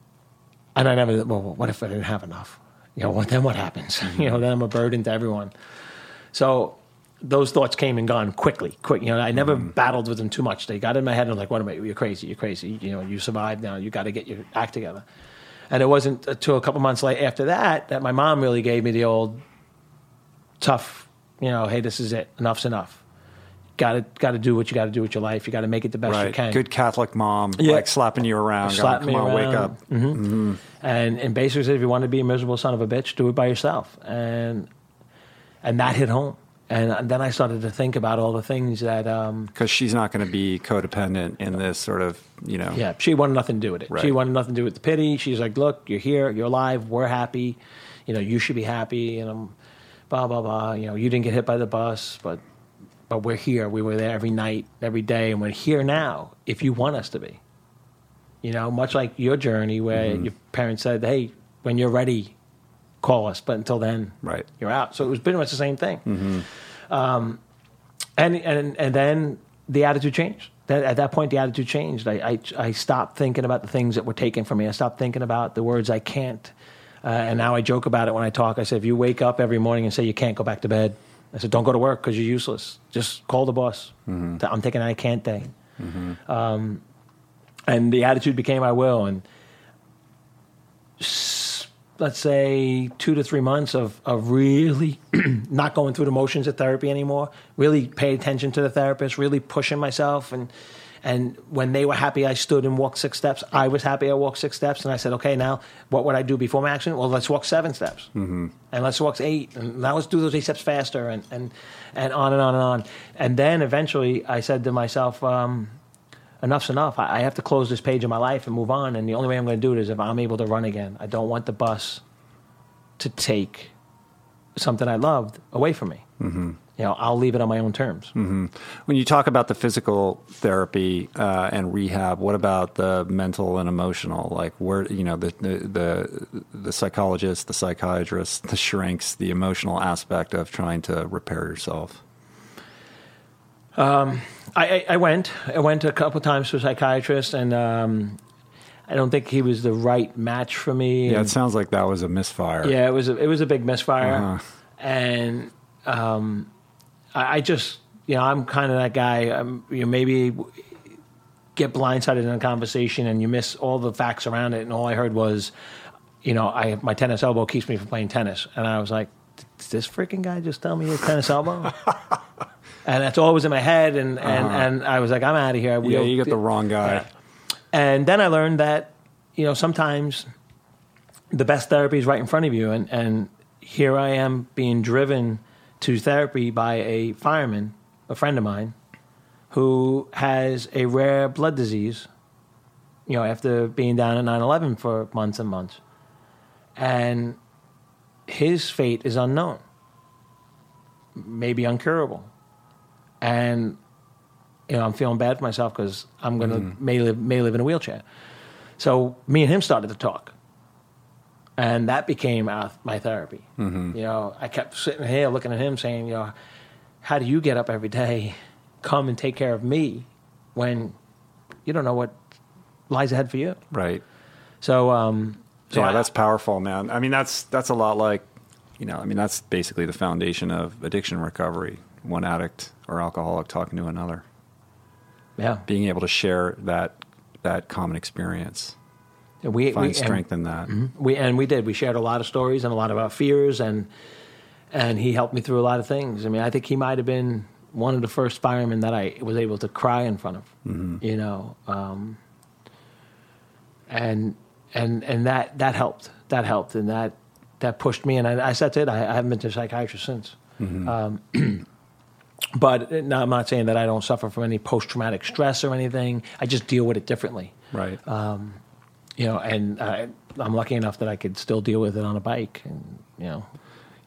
and I never, well, what if I didn't have enough? You know, what, then what happens? [laughs] You know, then I'm a burden to everyone. So those thoughts came and gone quickly, quick. You know, I never battled with them too much. They got in my head and I'm like, what am I? You're crazy. You're crazy. You know, you survived now. You got to get your act together. And it wasn't until a couple months later after that that my mom really gave me the old tough, you know, hey, this is it. Enough's enough. got to got to do what you got to do with your life. You got to make it the best you can. Good Catholic mom, Yeah. like slapping you around. Slap going, me Come on, wake around. up. hmm And and basically said, if you want to be a miserable son of a bitch, do it by yourself. And and that hit home. And then I started to think about all the things that, um, Because she's not going to be codependent in this sort of, you know. yeah, she wanted nothing to do with it. right. She wanted nothing to do with the pity. She's like, look, you're here, you're alive, we're happy. You know, you should be happy. And I'm, blah blah blah. You know, you didn't get hit by the bus, but but we're here. We were there every night, every day, and we're here now. If you want us to be, you know, much like your journey where your parents said, "Hey, when you're ready, call us." But until then, Right. you're out. So it was pretty much the same thing. Um, and and and then the attitude changed. That, at that point, the attitude changed. I, I I stopped thinking about the things that were taken from me. I stopped thinking about the words I can't. Uh, and now I joke about it when I talk. I say, if you wake up every morning and say you can't go back to bed, I said, don't go to work because you're useless. Just call the boss. I'm taking a can't day. Um, and the attitude became I will. And s- let's say two to three months of, of really [clears throat] not going through the motions of therapy anymore, really pay attention to the therapist, really pushing myself. And, and when they were happy, I stood and walked six steps. I was happy, I walked six steps. And I said, okay, now what would I do before my accident? Well, let's walk seven steps. Mm-hmm. And let's walk eight. And now let's do those eight steps faster and, and, and on and on and on. And then eventually I said to myself, um, enough's enough. I, I have to close this page of my life and move on. And the only way I'm going to do it is if I'm able to run again. I don't want the bus to take something I loved away from me. Mm-hmm. You know, I'll leave it on my own terms. When you talk about the physical therapy uh, and rehab, what about the mental and emotional? Like where you know the the the, the psychologist, the psychiatrist, the shrinks, the emotional aspect of trying to repair yourself. I, I, I went. I went a couple times to a psychiatrist, and um, I don't think he was the right match for me. Yeah, And- it sounds like that was a misfire. Yeah, it was a, it was a big misfire, Uh-huh. and um, I, I just you know I'm kind of that guy. Um, you know, maybe get blindsided in a conversation and you miss all the facts around it, and all I heard was, you know, I my tennis elbow keeps me from playing tennis, and I was like, did this freaking guy just tell me his tennis elbow? [laughs] and that's always in my head, and and, and I was like, I'm out of here. Uh-huh. Yeah, you got the wrong guy. Yeah. And then I learned that, you know, sometimes the best therapy is right in front of you. And, and here I am being driven to therapy by a fireman, a friend of mine, who has a rare blood disease, you know, after being down at 9 11 for months and months. And his fate is unknown, maybe uncurable. And you know, I'm feeling bad for myself because I'm gonna may live may live in a wheelchair. So me and him started to talk, and that became our, my therapy. You know, I kept sitting here looking at him, saying, you know, how do you get up every day, come and take care of me, when you don't know what lies ahead for you? Right. So, um, so yeah, I- that's powerful, man. I mean, that's that's a lot like, you know, I mean, that's basically the foundation of addiction recovery. One addict or alcoholic talking to another, yeah. being able to share that that common experience, And We find we, strength in that. we and we did. We shared a lot of stories and a lot of our fears, and and he helped me through a lot of things. I mean, I think he might have been one of the first firemen that I was able to cry in front of. You know, um, and and and that that helped. That helped, and that that pushed me. And I, I said it. I, I haven't been to a psychiatrist since. Um, [clears throat] but no, I'm not saying that I don't suffer from any post traumatic stress or anything. I just deal with it differently Right. you know, and uh, I'm lucky enough that I could still deal with it on a bike, and you know,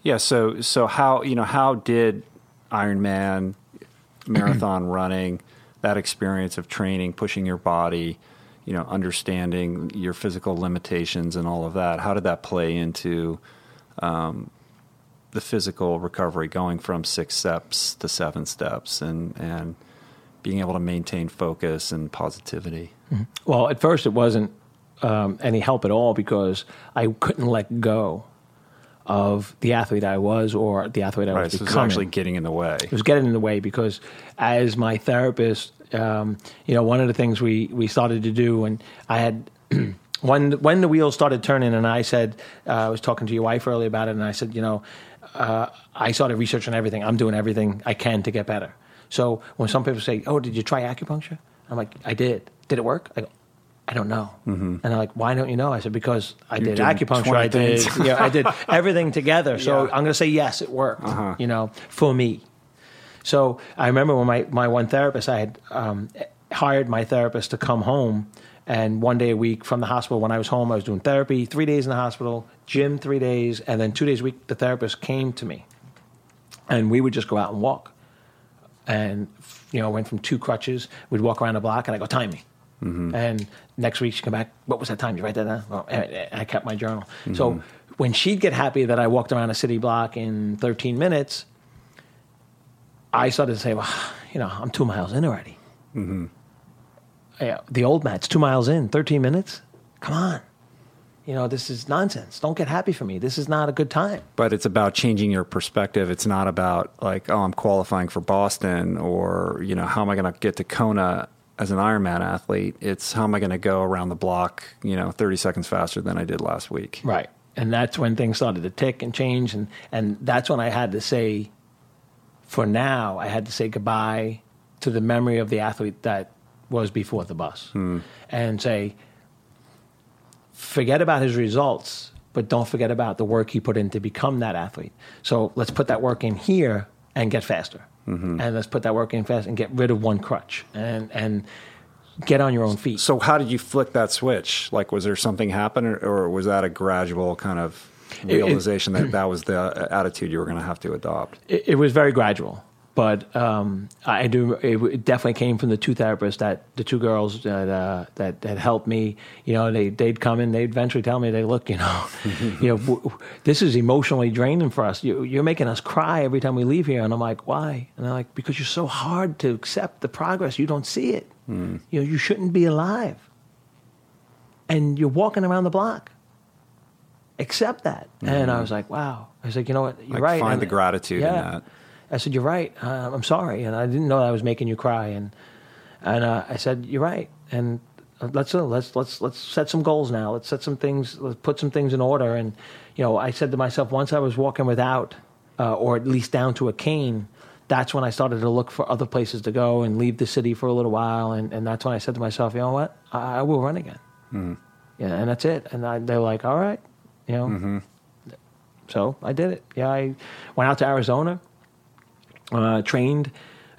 Yeah. So so how you know how did Ironman [clears throat] marathon running that experience of training, pushing your body, you know, understanding your physical limitations and all of that. How did that play into um, the physical recovery, going from six steps to seven steps, and and being able to maintain focus and positivity? well, at first it wasn't um, any help at all because I couldn't let go of the athlete I was or the athlete I Right. was So becoming. actually getting in the way. it was getting in the way because as my therapist, um, you know, one of the things we, we started to do, and I had [clears throat] when when the wheels started turning, and I said, uh, I was talking to your wife earlier about it, and I said, you know, uh, I started researching everything. I'm doing everything I can to get better. So when some people say, "Oh, did you try acupuncture?" I'm like, "I did. Did it work?" I go, "I don't know." And I'm like, "Why don't you know?" I said, "Because I did acupuncture. I did, you know, I did [laughs] everything together." So Yeah. I'm going to say yes, it worked. Uh-huh. You know, for me. So I remember when my, my one therapist, I had um, hired my therapist to come home. And one day a week from the hospital, when I was home, I was doing therapy, three days in the hospital, gym three days, and then two days a week, the therapist came to me. And we would just go out and walk. And, you know, went from two crutches, we'd walk around the block, and I go, time me. And next week she'd come back, what was that time? You write that down? Well, I, I kept my journal. So when she'd get happy that I walked around a city block in 13 minutes, I started to say, well, you know, I'm two miles in already. Mm-hmm. The old Matt's two miles in, 13 minutes. Come on. You know, this is nonsense. Don't get happy for me. This is not a good time. But it's about changing your perspective. It's not about like, oh, I'm qualifying for Boston or, you know, how am I going to get to Kona as an Ironman athlete? It's how am I going to go around the block, you know, 30 seconds faster than I did last week. Right. And that's when things started to tick and change. And, and that's when I had to say, for now, I had to say goodbye to the memory of the athlete that was before the bus and say, forget about his results, but don't forget about the work he put in to become that athlete. So let's put that work in here and get faster. And let's put that work in fast and get rid of one crutch and, and get on your own feet. So how did you flick that switch? Like, was there something happen or, or was that a gradual kind of It- it- realization that that was the uh, attitude you were going to have to adopt? it, it was very gradual, but um, I do. It, it definitely came from the two therapists that the two girls that uh, that that helped me. You know, they they'd come in, they'd eventually tell me, they look, you know, [laughs] you know, w- w- this is emotionally draining for us. You, you're making us cry every time we leave here, and I'm like, why? And they're like, because you're so hard to accept the progress. You don't see it. You know, you shouldn't be alive, and you're walking around the block. Accept that, and I was like, wow. I was like, you know what, you're Like, right. find And- the gratitude in that. I said, "You're right. Uh, I'm sorry, and I didn't know I was making you cry." And and uh, I said, "You're right." And let's uh, let's let's let's set some goals now. Let's set some things. Let's put some things in order. And you know, I said to myself, once I was walking without, uh, or at least down to a cane, that's when I started to look for other places to go and leave the city for a little while. And and that's when I said to myself, you know what, I, I will run again. Yeah, and that's it. And I, they're like, all right, you know. So I did it. Yeah, I went out to Arizona uh, trained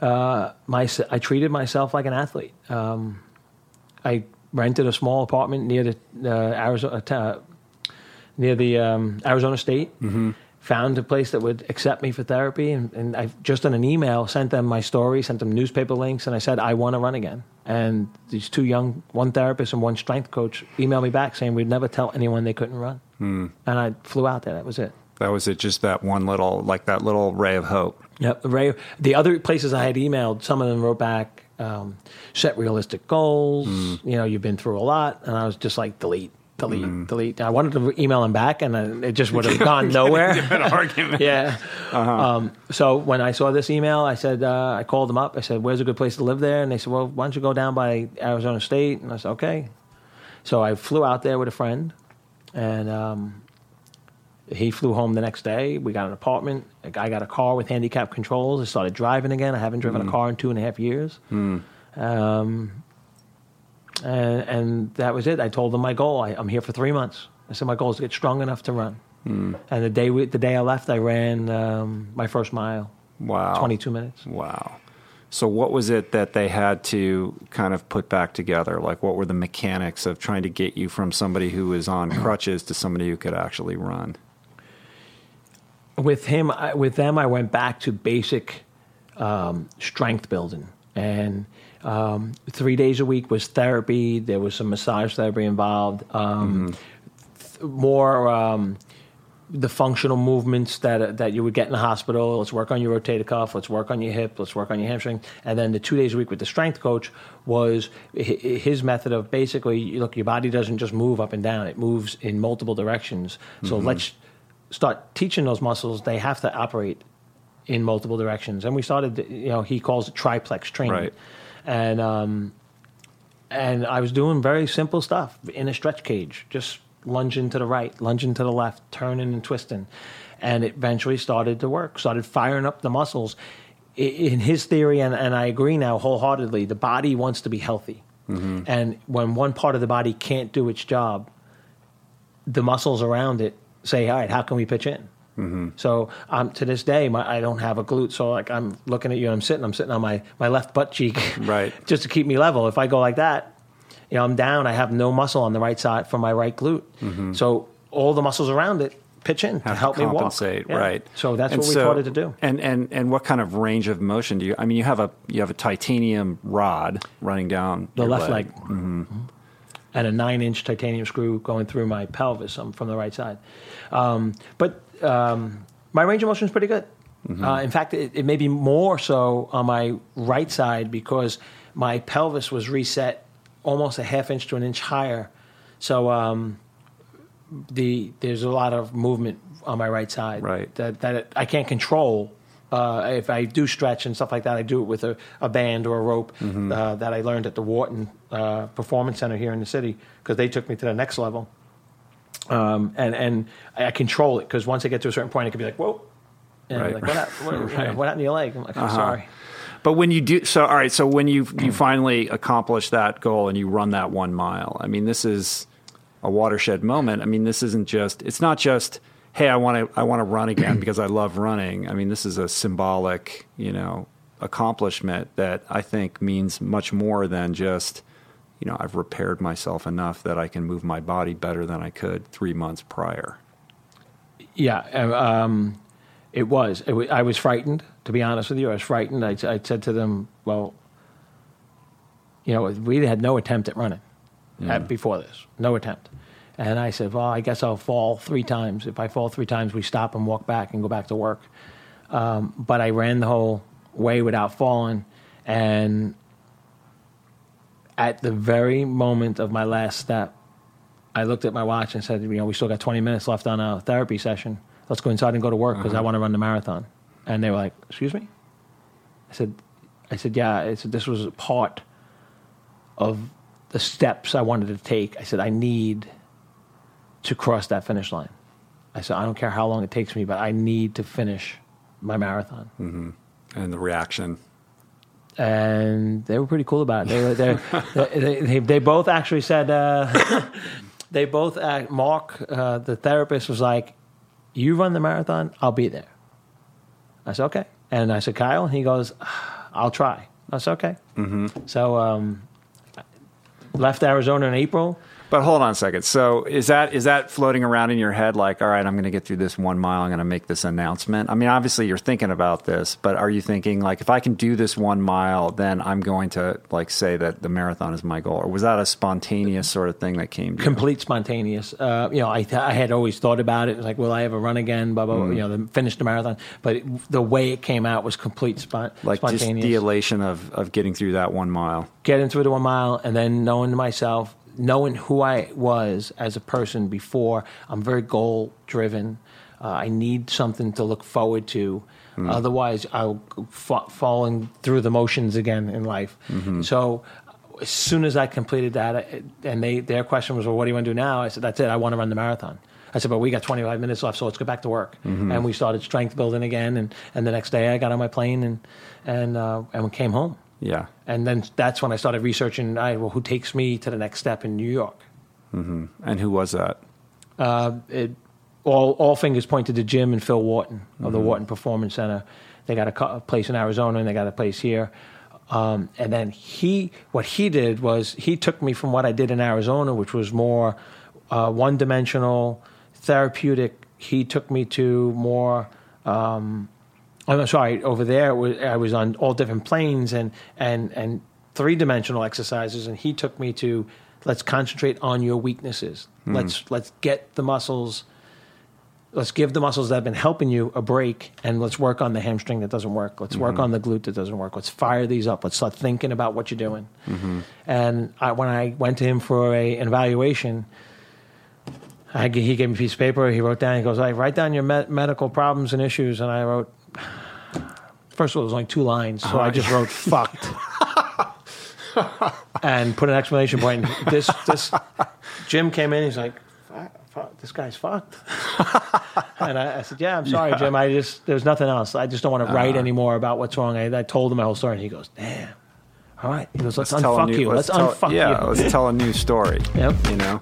uh, my, I treated myself like an athlete. Um, I rented a small apartment near the uh, Arizona uh, near the um, Arizona State. Found a place that would accept me for therapy, and, and I just in an email sent them my story, sent them newspaper links, and I said I want to run again. And these two young, one therapist and one strength coach, emailed me back saying we'd never tell anyone they couldn't run. And I flew out there. That was it. That was it. Just that one little, like that little ray of hope. Yep. Ray, the other places I had emailed, some of them wrote back, um, set realistic goals. You know, you've been through a lot. And I was just like, delete, delete, delete. I wanted to email them back and it just would have gone [laughs] nowhere. [laughs] Yeah. Um, so when I saw this email, I said, uh, I called them up. I said, where's a good place to live there? And they said, well, why don't you go down by Arizona State? And I said, okay. So I flew out there with a friend and um, he flew home the next day. We got an apartment. I got a car with handicap controls. I started driving again. I haven't driven a car in two and a half years. Um, and, and that was it. I told them my goal. I, I'm here for three months. I said my goal is to get strong enough to run. And the day we, the day I left, I ran um, my first mile, Wow. 22 minutes. Wow. So, what was it that they had to kind of put back together? Like, what were the mechanics of trying to get you from somebody who was on [clears throat] crutches to somebody who could actually run? With him, I, with them, I went back to basic um, strength building, and um, three days a week was therapy. There was some massage therapy involved. Um, th- more um, the functional movements that that you would get in the hospital. Let's work on your rotator cuff. Let's work on your hip. Let's work on your hamstring. And then the two days a week with the strength coach was his method of basically look. Your body doesn't just move up and down; it moves in multiple directions. So let's start teaching those muscles. They have to operate in multiple directions. And we started. You know, he calls it triplex training. Right. And um, and I was doing very simple stuff in a stretch cage, just lunging to the right, lunging to the left, turning and twisting. And it eventually started to work, started firing up the muscles. in his theory, and, and I agree now wholeheartedly, the body wants to be healthy. And when one part of the body can't do its job, the muscles around it say, "All right, how can we pitch in?" So um, to this day, my, I don't have a glute. So like I'm looking at you, and I'm sitting, I'm sitting on my, my left butt cheek, [laughs] Right. just to keep me level. If I go like that, you know, I'm down. I have no muscle on the right side for my right glute. So all the muscles around it pitch in to Mm-hmm. Help to me walk. compensate, Yeah. right? So that's And what we so- taught it to do. And and and what kind of range of motion do you? I mean, you have a you have a titanium rod running down The left leg. Mm-hmm. And a nine inch titanium screw going through my pelvis um, from the right side. Um, but um, my range of motion is pretty good. Uh, in fact, it, it may be more so on my right side because my pelvis was reset almost a half inch to an inch higher. So um, the there's a lot of movement on my right side Right. that, that I can't control. Uh, if I do stretch and stuff like that, I do it with a, a band or a rope uh, that I learned at the Wharton uh, Performance Center here in the city because they took me to the next level. Um, and and I control it because once I get to a certain point, it could be like, whoa. And I'm Right. like, what, what, [laughs] Right. what happened to your leg? I'm like, I'm sorry. But when you do so, all right. So when you you finally accomplish that goal and you run that one mile, I mean, this is a watershed moment. I mean, this isn't just. It's not just. Hey, I want to I want to run again because I love running. I mean, this is a symbolic, you know, accomplishment that I think means much more than just, you know, I've repaired myself enough that I can move my body better than I could three months prior. Yeah, um, it was. It wa- I was frightened, to be honest with you. I was frightened. I, I said to them, well, you know, we had no attempt at running at, before this, no attempt. And I said, well, I guess I'll fall three times. If I fall three times, we stop and walk back and go back to work. Um, but I ran the whole way without falling. And at the very moment of my last step, I looked at my watch and said, you know, we still got 20 minutes left on a therapy session. Let's go inside and go to work because I want to run the marathon. And they were like, excuse me? I said, I said, yeah. I said, this was a part of the steps I wanted to take. I said, I need to cross that finish line. I said, I don't care how long it takes me, but I need to finish my marathon. And the reaction. And they were pretty cool about it. They, were, [laughs] they, they, they, they both actually said, uh, [coughs] they both, act, Mark, uh, the therapist, was like, You run the marathon, I'll be there. I said, Okay. And I said, Kyle, he goes, I'll try. I said, Okay. Mm-hmm. So, um, left Arizona in April. But hold on a second. So is that is that floating around in your head like, all right, I'm going to get through this one mile. I'm going to make this announcement. I mean, obviously you're thinking about this, but are you thinking like, if I can do this one mile, then I'm going to like say that the marathon is my goal, or was that a spontaneous sort of thing that came? To you? complete spontaneous. Uh, you know, I, th- I had always thought about it. Like, will I ever run again? Blah blah. blah, You know, the, finish the marathon. But it, the way it came out was complete spon- Like just the elation of of getting through that one mile. Getting through the one mile, and then knowing to myself, knowing who I was as a person before. I'm very goal driven. Uh, I need something to look forward to. Otherwise, I'll go fa- falling through the motions again in life. So, as soon as I completed that, I- and they their question was, "Well, what do you want to do now?" I said, "That's it. I want to run the marathon." I said, "But we got 25 minutes left, so let's go back to work." And we started strength building again. And, and the next day, I got on my plane and and uh, and we came home. Yeah. And then that's when I started researching. I well, who takes me to the next step in New York? And who was that? Uh, it, all all fingers pointed to Jim and Phil Wharton of the Wharton Performance Center. They got a, a place in Arizona and they got a place here. Um, and then he, what he did was he took me from what I did in Arizona, which was more uh, one dimensional, therapeutic. He took me to more. Um, Oh, I'm sorry. Over there, I was on all different planes and and and three dimensional exercises, and he took me to let's concentrate on your weaknesses. Hmm. Let's let's get the muscles. Let's give the muscles that have been helping you a break, and let's work on the hamstring that doesn't work. Let's work mm-hmm. on the glute that doesn't work. Let's fire these up. Let's start thinking about what you're doing. Mm-hmm. And I, when I went to him for a, an evaluation, I, he gave me a piece of paper. He wrote down. He goes, "I write down your me- medical problems and issues." And I wrote, first of all, it was only two lines, so I just wrote [laughs] "fucked" and put an exclamation point. This this Jim came in. He's like, fuck, fuck, "This guy's fucked." and I, I, said, "Yeah, I'm sorry. Jim. I just there's nothing else. I just don't want to write uh, anymore about what's wrong." I, I told him my whole story, and he goes, "Damn." All right. He goes, let's, let's unfuck new, you. Let's, let's tell, unfuck yeah, you. let's tell a new story. Yep. You know?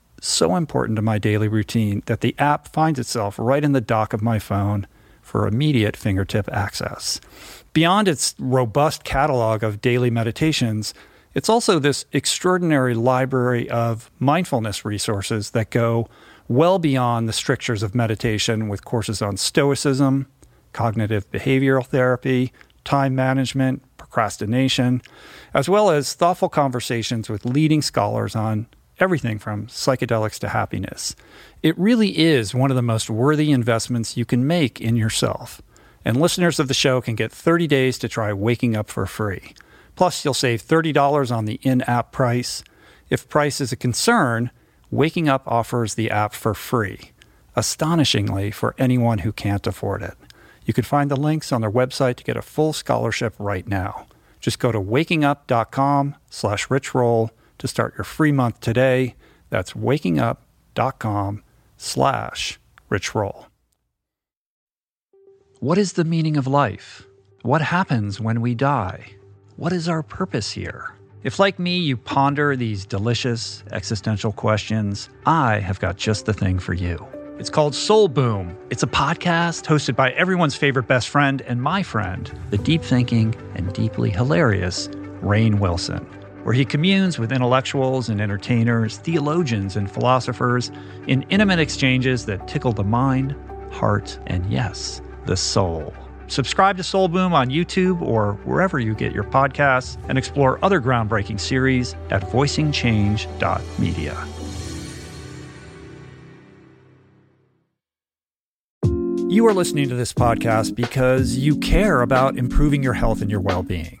so important to my daily routine that the app finds itself right in the dock of my phone for immediate fingertip access. Beyond its robust catalog of daily meditations, it's also this extraordinary library of mindfulness resources that go well beyond the strictures of meditation with courses on stoicism, cognitive behavioral therapy, time management, procrastination, as well as thoughtful conversations with leading scholars on everything from psychedelics to happiness. It really is one of the most worthy investments you can make in yourself. And listeners of the show can get 30 days to try Waking Up for free. Plus, you'll save $30 on the in app price. If price is a concern, Waking Up offers the app for free, astonishingly for anyone who can't afford it. You can find the links on their website to get a full scholarship right now. Just go to wakingup.com slash richroll to start your free month today. That's wakingup.com slash richroll. What is the meaning of life? What happens when we die? What is our purpose here? If, like me, you ponder these delicious existential questions, I have got just the thing for you. It's called Soul Boom. It's a podcast hosted by everyone's favorite best friend and my friend, the deep thinking and deeply hilarious Rainn Wilson where he communes with intellectuals and entertainers, theologians and philosophers in intimate exchanges that tickle the mind, heart, and yes, the soul. Subscribe to Soul Boom on YouTube or wherever you get your podcasts and explore other groundbreaking series at voicingchange.media. You are listening to this podcast because you care about improving your health and your well being.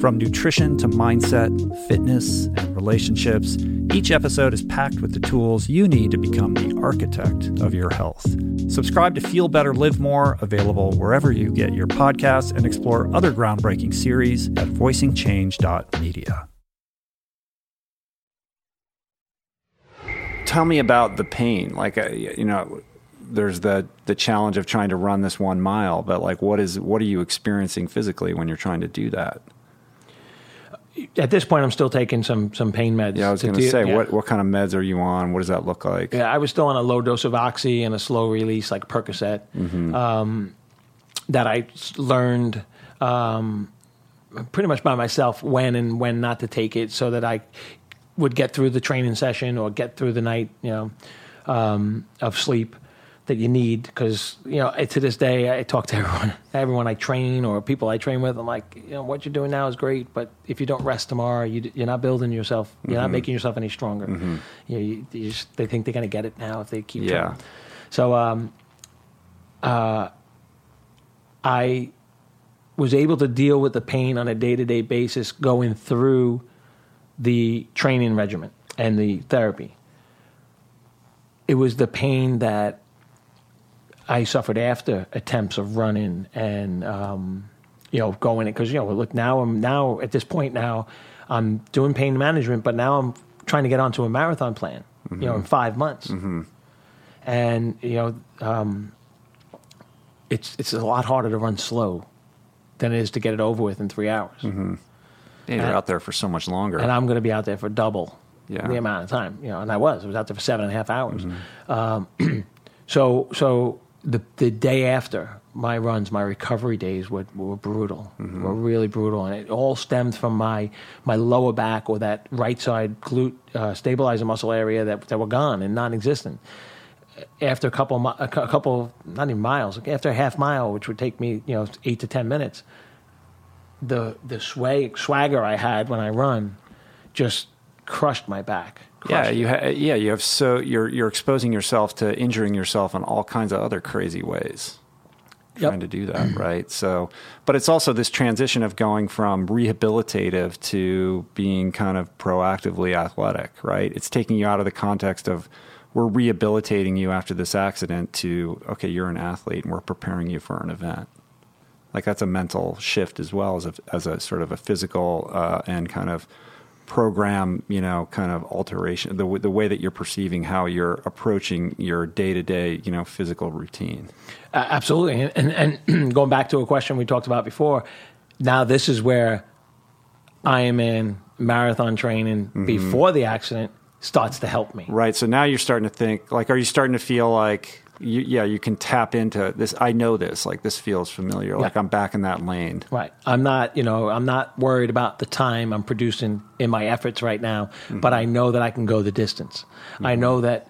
From nutrition to mindset, fitness, and relationships, each episode is packed with the tools you need to become the architect of your health. Subscribe to Feel Better, Live More, available wherever you get your podcasts, and explore other groundbreaking series at voicingchange.media. Tell me about the pain. Like, uh, you know, there's the the challenge of trying to run this one mile, but like, what is what are you experiencing physically when you're trying to do that? At this point, I'm still taking some some pain meds. Yeah, I was going to say, yeah. what what kind of meds are you on? What does that look like? Yeah, I was still on a low dose of oxy and a slow release like Percocet. Mm-hmm. Um, that I learned um, pretty much by myself when and when not to take it, so that I would get through the training session or get through the night, you know, um, of sleep that you need because you know to this day I talk to [laughs] everyone everyone I train or people I train with. I'm like you know what you're doing now is great but if you don't rest tomorrow you, are not building yourself. You're mm-hmm. not making yourself any stronger. Mm-hmm. you, know, you, you just, they think they're going to get it now if they keep yeah. so um, uh, I was able to deal with the pain on a day-to-day basis going through the training regimen and the therapy. It was the pain that I suffered after attempts of running and um, you know going it because you know look now I'm now at this point now I'm doing pain management, but now I'm trying to get onto a marathon plan. Mm-hmm. You know, in five months, mm-hmm. and you know, um, it's it's a lot harder to run slow than it is to get it over with in three hours. Mm-hmm. Yeah, you're and, out there for so much longer, and I'm going to be out there for double yeah. the amount of time. You know, and I was I was out there for seven and a half hours. Mm-hmm. Um, [clears throat] so so the the day after my runs, my recovery days were, were brutal, were really brutal, and it all stemmed from my my lower back or that right side glute uh, stabilizer muscle area that that were gone and non-existent. After a couple, mi- a cou- a couple, not even miles, after a half mile, which would take me, you know, eight to ten minutes, the the sway swagger I had when I run just crushed my back. Yeah, you ha- yeah you have so you're you're exposing yourself to injuring yourself in all kinds of other crazy ways. Yep. Trying to do that, right? So, but it's also this transition of going from rehabilitative to being kind of proactively athletic, right? It's taking you out of the context of we're rehabilitating you after this accident to okay, you're an athlete and we're preparing you for an event. Like that's a mental shift as well as a, as a sort of a physical uh, and kind of program, you know, kind of alteration, the, the way that you're perceiving how you're approaching your day to day, you know, physical routine. Uh, absolutely. And, and, and [clears throat] going back to a question we talked about before, now this is where Ironman marathon training before the accident starts to help me. Right. So now you're starting to think, like, are you starting to feel like, you, yeah, you can tap into this. I know this. Like, this feels familiar. Like, Yeah. I'm back in that lane. Right. I'm not, you know, I'm not worried about the time I'm producing in my efforts right now, but I know that I can go the distance. I know that,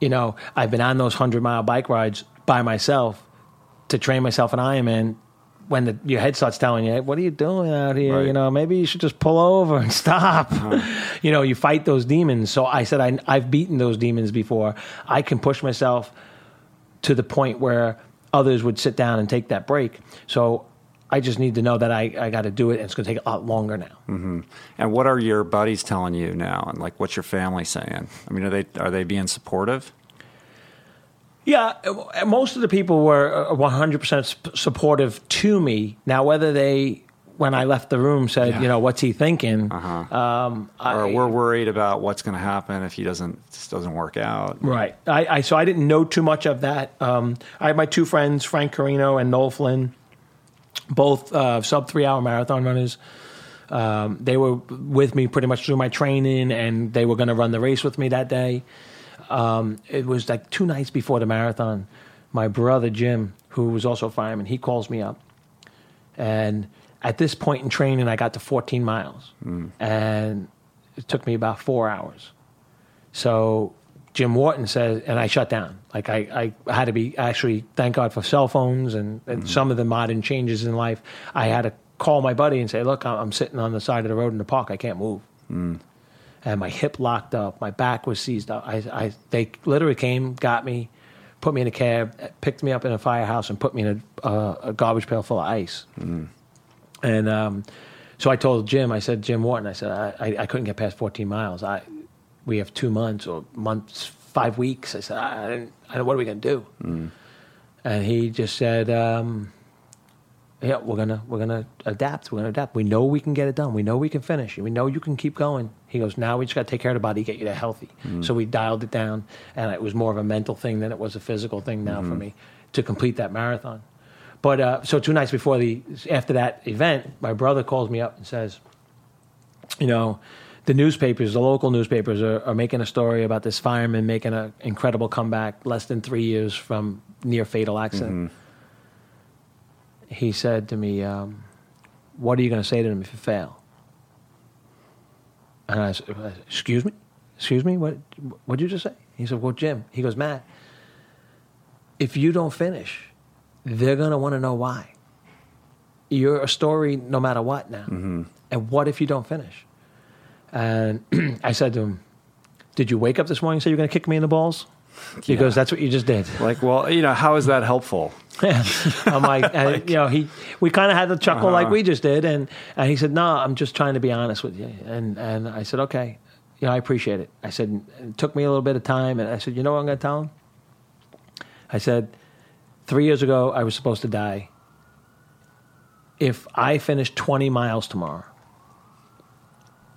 you know, I've been on those 100 mile bike rides by myself to train myself an Ironman. When the, your head starts telling you, "What are you doing out here?" Right. You know, maybe you should just pull over and stop. Uh-huh. [laughs] you know, you fight those demons. So I said, I, I've beaten those demons before. I can push myself to the point where others would sit down and take that break. So I just need to know that I, I got to do it, and it's going to take a lot longer now. And what are your buddies telling you now? And like, what's your family saying? I mean, are they are they being supportive? Yeah, uh, most of the people were uh, 100% supportive to me. Now, whether they, when I left the room, said, Yeah. you know, what's he thinking? Uh-huh. Um, I, or we're worried about what's going to happen if he doesn't this doesn't work out. Right. I, I so I didn't know too much of that. Um, I had my two friends, Frank Carino and Noel Flynn, both uh, sub three hour marathon runners. Um, they were with me pretty much through my training, and they were going to run the race with me that day. Um, it was like two nights before the marathon. My brother Jim, who was also a fireman, he calls me up, and at this point in training, I got to 14 miles, and it took me about four hours. So Jim Wharton says, and I shut down. Like I, I had to be actually, thank God for cell phones and, and mm-hmm. some of the modern changes in life. I had to call my buddy and say, look, I'm, sitting on the side of the road in the park. I can't move. Mm. And my hip locked up. My back was seized up. I, I, they literally came, got me, put me in a cab, picked me up in a firehouse, and put me in a, uh, a garbage pail full of ice. Mm. And um, so I told Jim, I said, Jim Wharton, I said, I, I, I couldn't get past 14 miles. I, we have two months or months, five weeks. I said, I, I, didn't, I don't, what are we going to do? And he just said, um, yeah, we're gonna we're gonna adapt. We're gonna adapt. We know we can get it done. We know we can finish. We know you can keep going. He goes, now we just got to take care of the body, get you to healthy. So we dialed it down, and it was more of a mental thing than it was a physical thing now for me to complete that marathon. But uh, so two nights before the after that event, my brother calls me up and says, you know, the newspapers, the local newspapers, are, are making a story about this fireman making an incredible comeback less than three years from near fatal accident. He said to me, um, "What are you going to say to them if you fail?" And I said, "Excuse me, excuse me, what? What did you just say?" He said, "Well, Jim." He goes, "Matt, if you don't finish, they're going to want to know why. You're a story no matter what now. Mm-hmm. And what if you don't finish?" And [clears throat] I said to him, "Did you wake up this morning and say you're going to kick me in the balls?" He Yeah. goes, "That's what you just did." Like, well, you know, how is that helpful? [laughs] I'm like, [laughs] and, you know, he we kind of had to chuckle like uh-huh. we just did, and and he said, "No, I'm just trying to be honest with you." And and I said, "Okay, you know, I appreciate it." I said, "It took me a little bit of time," and I said, "You know what I'm going to tell him?" I said, three years ago, I was supposed to die. If I finish 20 miles tomorrow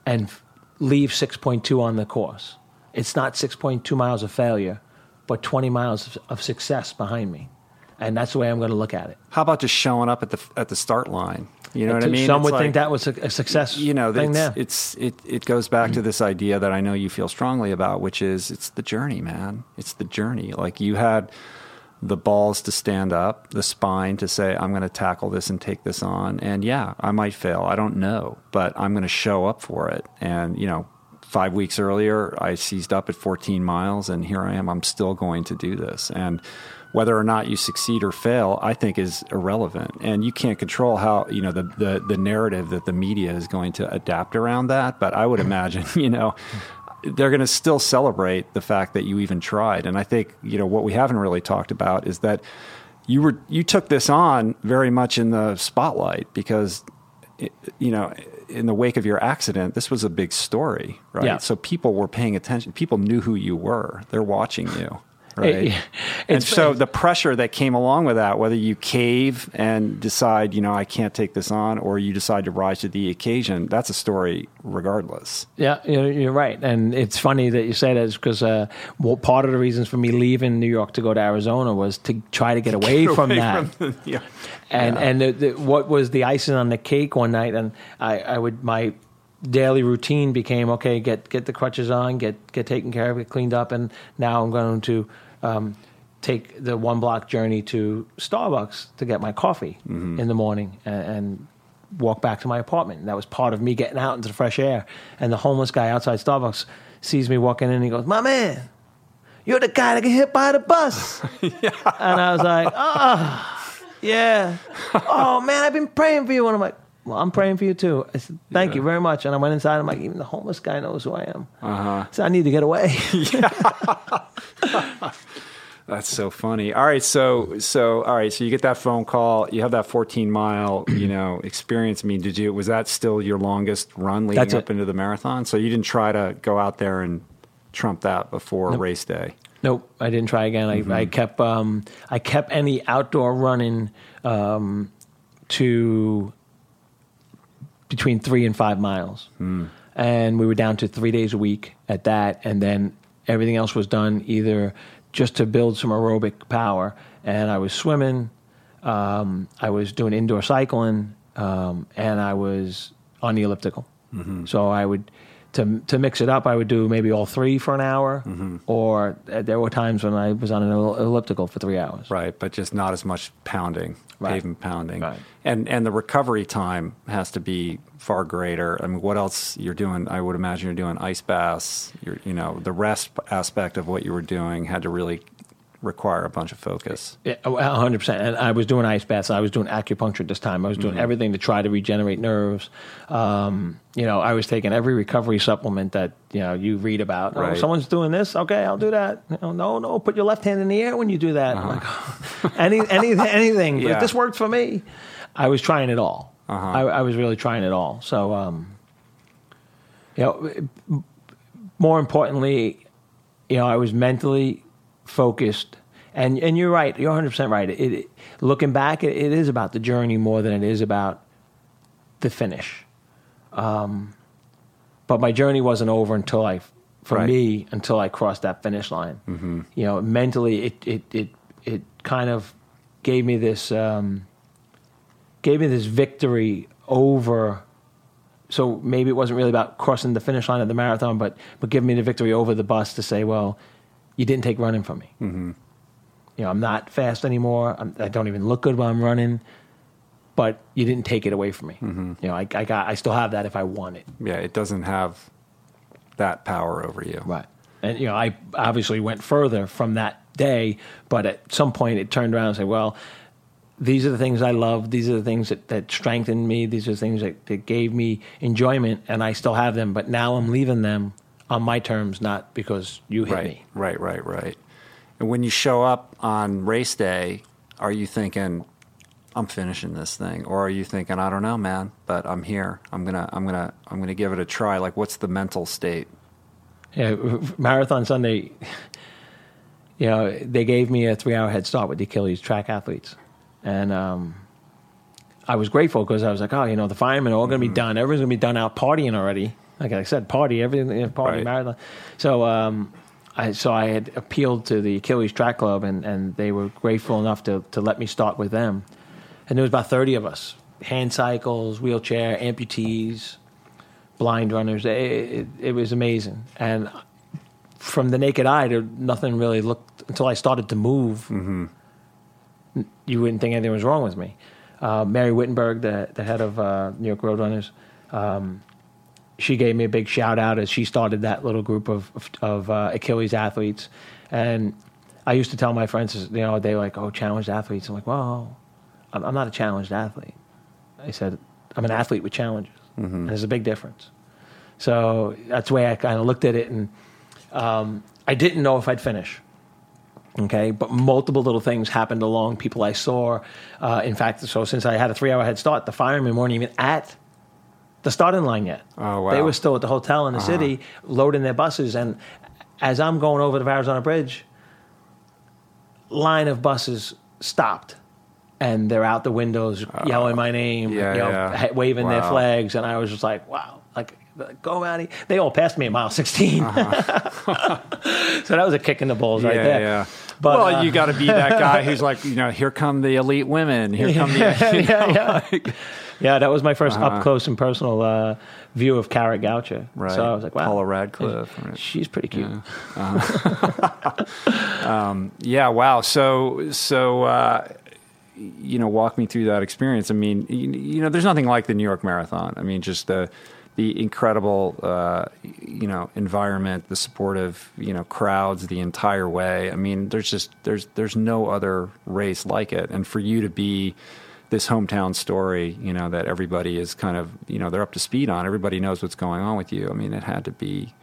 and f- leave 6.2 on the course, it's not 6.2 miles of failure, but 20 miles of, of success behind me. And that's the way I'm going to look at it. How about just showing up at the at the start line? You know what I mean? Some It's would like- think that was a, a success you know thing it's, there. it's it it goes back to this idea that I know you feel strongly about, which is it's the journey, man. It's the journey. Like you had the balls to stand up, the spine to say, I'm going to tackle this and take this on. And yeah, I might fail. I don't know, but I'm going to show up for it. And, you know, five weeks earlier, I seized up at 14 miles, and here I am. I'm still going to do this. And whether or not you succeed or fail, I think is irrelevant. And you can't control how, you know, the, the, the narrative that the media is going to adapt around that. But I would imagine, [laughs] you know, they're going to still celebrate the fact that you even tried. And I think you know what we haven't really talked about is that you were you took this on very much in the spotlight because you know in the wake of your accident this was a big story right yeah. so people were paying attention people knew who you were they're watching you right? It, [laughs] and so the pressure that came along with that, whether you cave and decide, you know, I can't take this on, or you decide to rise to the occasion, that's a story regardless. Yeah, you're right. And it's funny that you say that because uh, well, part of the reasons for me leaving New York to go to Arizona was to try to get away, get from away that. From the, [laughs] yeah. And, yeah. and the, the, what was the icing on the cake one night, and I, I would, my daily routine became okay get get the crutches on get get taken care of get cleaned up and now i'm going to um, take the one block journey to Starbucks to get my coffee mm-hmm. in the morning and, and, walk back to my apartment. And that was part of me getting out into the fresh air. And the homeless guy outside Starbucks sees me walking in and he goes, My man, you're the guy that got hit by the bus. [laughs] yeah. And I was like, Oh, [laughs] yeah. Oh, man, I've been praying for you. And I'm like, well, I'm praying for you too. I said, thank yeah. you very much. And I went inside. I'm like, even the homeless guy knows who I am. Uh-huh. So I need to get away. [laughs] That's so funny. All right, so so all right, so you get that phone call. You have that 14 mile, you [clears throat] know, experience. I mean, did you? Was that still your longest run leading That's up it. into the marathon? So you didn't try to go out there and trump that before nope. race day. Nope, I didn't try again. I, mm-hmm. I kept um, I kept any outdoor running um, to between three and five miles. Mm. And we were down to three days a week at that. And then everything else was done either just to build some aerobic power. And I was swimming, um, I was doing indoor cycling, um, and I was on the elliptical. Mm-hmm. So I would to to mix it up, I would do maybe all three for an hour, mm-hmm. or uh, there were times when I was on an elliptical for three hours. Right, but just not as much pounding, right. pavement pounding, right. and and the recovery time has to be far greater. I mean, what else you're doing? I would imagine you're doing ice baths. You're, you know, the rest aspect of what you were doing had to really require a bunch of focus. Yeah, 100%. And I was doing ice baths. I was doing acupuncture at this time. I was doing mm-hmm. everything to try to regenerate nerves. Um, you know, I was taking every recovery supplement that, you know, you read about. Oh, right. Oh, someone's doing this. Okay, I'll do that. You know, no, no, put your left hand in the air when you do that. Uh-huh. Like, oh, [laughs] any, any, anything. [laughs] yeah. This worked for me. I was trying it all. Uh-huh. I, I, was really trying it all. So, um, you know, more importantly, you know, I was mentally focused. And and you're right. You're 100 percent right. It, it, looking back, it, it is about the journey more than it is about the finish. Um, but my journey wasn't over until I, for right. me, until I crossed that finish line. Mm-hmm. You know, mentally, it it it it kind of gave me this um, gave me this victory over. So maybe it wasn't really about crossing the finish line of the marathon, but but giving me the victory over the bus to say, well, you didn't take running from me. Mm-hmm. You know, I'm not fast anymore. I'm, I do not even look good while I'm running, but you didn't take it away from me. Mm-hmm. You know, I, I got, I still have that if I want it. Yeah, it doesn't have that power over you. Right. And you know, I obviously went further from that day, but at some point it turned around and said, well, these are the things I love. These are the things that, that strengthened me. These are the things that, that gave me enjoyment, and I still have them. But now I'm leaving them on my terms, not because you hit right, me. Right, right, right. And when you show up on race day, are you thinking, I'm finishing this thing, or are you thinking, I don't know, man, but I'm here. I'm gonna, I'm gonna, I'm gonna give it a try. Like, what's the mental state? Yeah, Marathon Sunday. You know, they gave me a three-hour head start with the Achilles track athletes, and um, I was grateful because I was like, oh, you know, the firemen are all going to be mm-hmm. done. Everyone's going to be done out partying already like I said, party, everything, party, right. marathon. So, um, I, so I had appealed to the Achilles Track Club, and, and they were grateful enough to, to let me start with them. And there was about 30 of us hand cycles, wheelchair, amputees, blind runners. It, it, it was amazing. And from the naked eye, there, nothing really looked until I started to move. Mm-hmm. You wouldn't think anything was wrong with me. Uh, Mary Wittenberg, the the head of uh, New York Roadrunners, um, she gave me a big shout out as she started that little group of of, of uh, Achilles athletes, and I used to tell my friends, you know, they like, oh, challenged athletes. I'm like, well, I'm, I'm not a challenged athlete. I said, I'm an athlete with challenges. And there's a big difference. So that's the way I kind of looked at it, and um, I didn't know if I'd finish. Okay, but multiple little things happened along. People I saw. Uh, in fact, so since I had a three-hour head start, the firemen weren't even at the starting line yet. Oh, wow. They were still at the hotel in the city, loading their buses. And as I'm going over the Verrazano Bridge, line of buses stopped. And they're out the windows yelling my name, yeah, you know, yeah. waving their flags. And I was just like, wow, like, go, Maddie. They all passed me at mile 16. [laughs] so that was a kick in the balls right Uh-huh. yeah, there. Yeah. But, well, uh, you got to be that guy who's [laughs] like, you know, here come the elite women. Here come the. [laughs] yeah, [laughs] yeah. yeah, that was my 1st up close and personal uh, view of Kara Goucher. Uh-huh. Right. So I was like, wow. Paula Radcliffe, right. She's pretty cute. Yeah, wow. So, so uh, you know, walk me through that experience. I mean, you, you know, there's nothing like the New York Marathon. I mean, just the the incredible, uh, you know, environment, the supportive, you know, crowds the entire way. I mean, there's just there's there's no other race like it, and for you to be this hometown story, you know, that everybody is kind of, you know, they're up to speed on. Everybody knows what's going on with you. I mean, it had to be,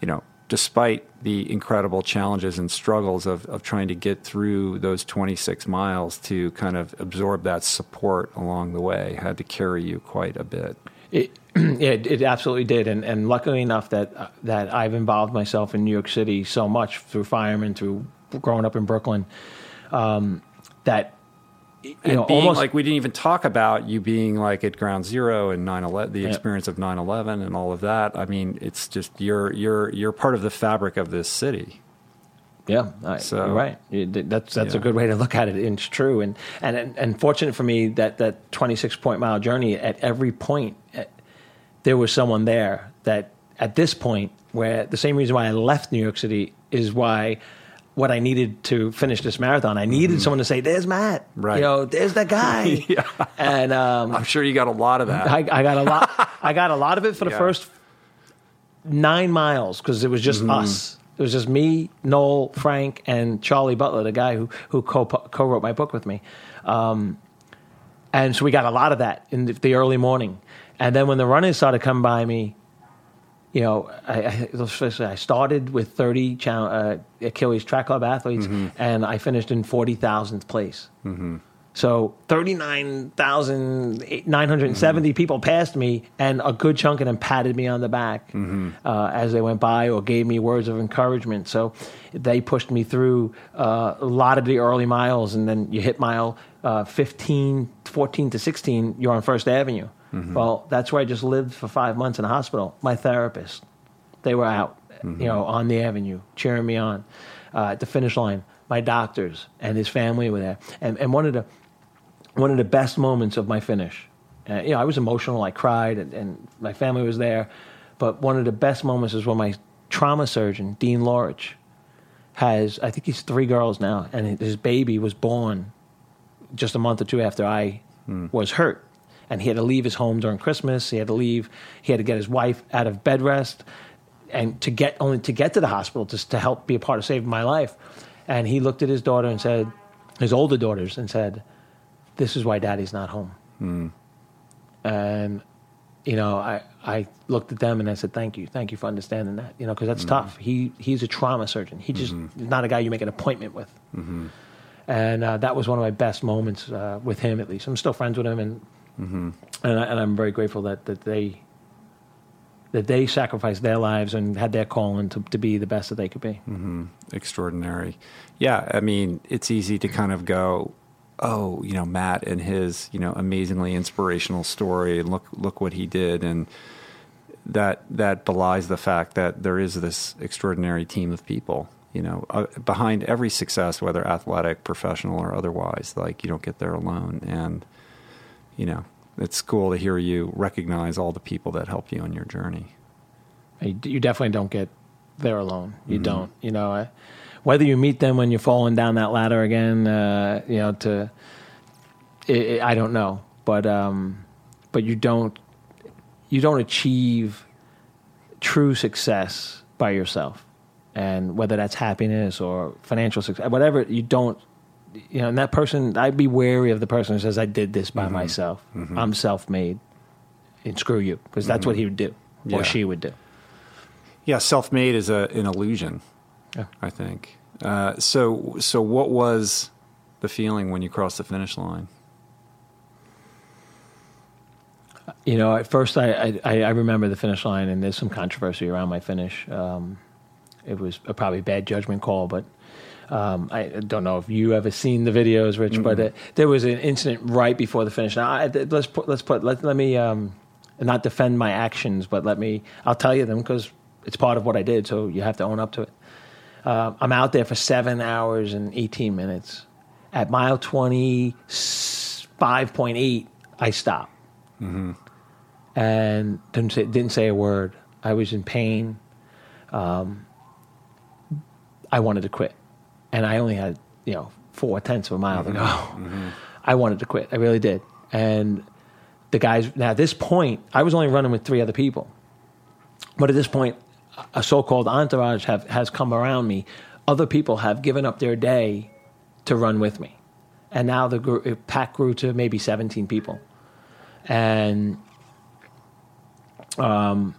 you know, despite the incredible challenges and struggles of, of trying to get through those 26 miles to kind of absorb that support along the way, had to carry you quite a bit. It, [clears throat] it, it absolutely did, and, and luckily enough that uh, that I've involved myself in New York City so much through firemen, through growing up in Brooklyn, um, that you And know being almost like, we didn't even talk about you being like at ground zero and 9-11 the experience of 9 11 and all of that. I mean, it's just, you're, you're, you're part of the fabric of this city. Yeah, I, So- you're right. That's that's a good way to look at it. and It's true, and and and, and fortunate for me that that 26 point mile journey at every point, there was someone there that at this point where the same reason why I left New York City is why what I needed to finish this marathon. I needed someone to say, "There's Matt," Mm-hmm. Right. You know, there's that guy. [laughs] Yeah. And um, I'm sure you got a lot of that. I, I got a lot. I got a lot of it for the Yeah. first nine miles because it was just us. It was just me, Noel, Frank, and Charlie Butler, the guy who who co co wrote my book with me. Um, and so we got a lot of that in the, the early morning. And then when the runners started coming by me, you know, I, I, I started with 30 chal- uh, Achilles Track Club athletes, and I finished in 40,000th place. So 39,970 people passed me, and a good chunk of them patted me on the back uh, as they went by or gave me words of encouragement. So they pushed me through uh, a lot of the early miles, and then you hit mile uh, 15, 14 to 16, you're on First Avenue. Well, that's where I just lived for five months in a hospital. My therapist, they were out, you know, on the avenue, cheering me on uh, at the finish line. My doctors and his family were there, and and one of the one of the best moments of my finish. Uh, you know, I was emotional. I cried, and, and my family was there. But one of the best moments is when my trauma surgeon, Dean Lorich, has I think he's three girls now, and his baby was born just a month or two after I was hurt. And he had to leave his home during Christmas. He had to leave. He had to get his wife out of bed rest, and to get only to get to the hospital just to help be a part of saving my life. And he looked at his daughter and said, his older daughters, and said, "This is why Daddy's not home." And you know, I I looked at them and I said, "Thank you, thank you for understanding that." You know, because that's tough. He he's a trauma surgeon. He just is not a guy you make an appointment with. And uh, that was one of my best moments uh, with him. At least I'm still friends with him, and and, I, I'm very grateful that that they that they sacrificed their lives and had their calling to to be the best that they could be. extraordinary. Yeah, I mean, it's easy to kind of go, oh, you know, Matt and his, you know, amazingly inspirational story, and look, look what he did, and that that belies the fact that there is this extraordinary team of people. You know, uh, behind every success, whether athletic, professional, or otherwise, like you don't get there alone, and you know, it's cool to hear you recognize all the people that help you on your journey. You, definitely don't get there alone. You don't. You know, I, whether you meet them when you're falling down that ladder again, uh, you know, to it, it, I don't know, but um, but you don't you don't achieve true success by yourself, and whether that's happiness or financial success, whatever you don't. You know, and that person, I'd be wary of the person who says, "I did this by myself. I'm self-made." And screw you, because that's what he would do, Yeah. or she would do. Yeah, self-made is a, an illusion. Yeah. I think. Uh, so, so what was the feeling when you crossed the finish line? You know, at first I, I, I remember the finish line, and there's some controversy around my finish. Um, it was a probably bad judgment call, but um, I don't know if you ever seen the videos, Rich. But uh, there was an incident right before the finish. Now, I, let's put let's put let, let me um, not defend my actions, but let me I'll tell you them because it's part of what I did. So you have to own up to it. Uh, I'm out there for seven hours and 18 minutes. At mile 25.8, I stop and didn't say, didn't say a word. I was in pain. Um, I wanted to quit, and I only had you know four tenths of a mile to mm-hmm. go. Mm-hmm. [laughs] I wanted to quit. I really did. And the guys now at this point, I was only running with three other people, but at this point, a so-called entourage have has come around me. Other people have given up their day to run with me, and now the gr- pack grew to maybe seventeen people, and um,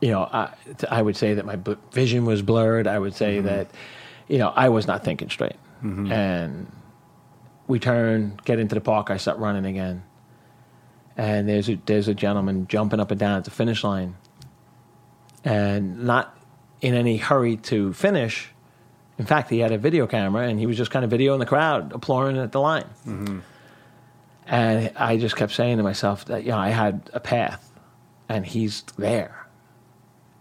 you know, I, I would say that my vision was blurred. I would say mm-hmm. that, you know, I was not thinking straight. Mm-hmm. And we turn, get into the park. I start running again, and there's a there's a gentleman jumping up and down at the finish line, and not in any hurry to finish. In fact, he had a video camera, and he was just kind of videoing the crowd, applauding at the line. Mm-hmm. And I just kept saying to myself that, you know, I had a path and he's there.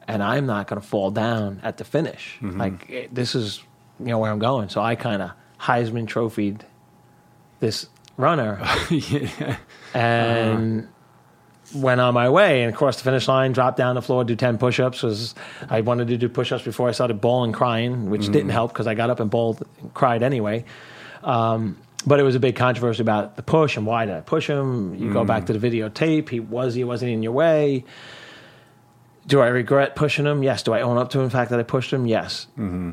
And I'm not going to fall down at the finish. Mm-hmm. Like, eh, this is, you know, where I'm going. So I kind of Heisman trophied this runner [laughs] yeah. and went on my way and crossed the finish line, dropped down the floor, do 10 push ups. Was I wanted to do push ups before I started bawling, crying, which didn't help because I got up and bawled, and cried anyway. Um, but it was a big controversy about the push and why did I push him? You go back to the videotape. He was he wasn't in your way. Do I regret pushing him? Yes. Do I own up to him, the fact that I pushed him? Yes. Mm-hmm.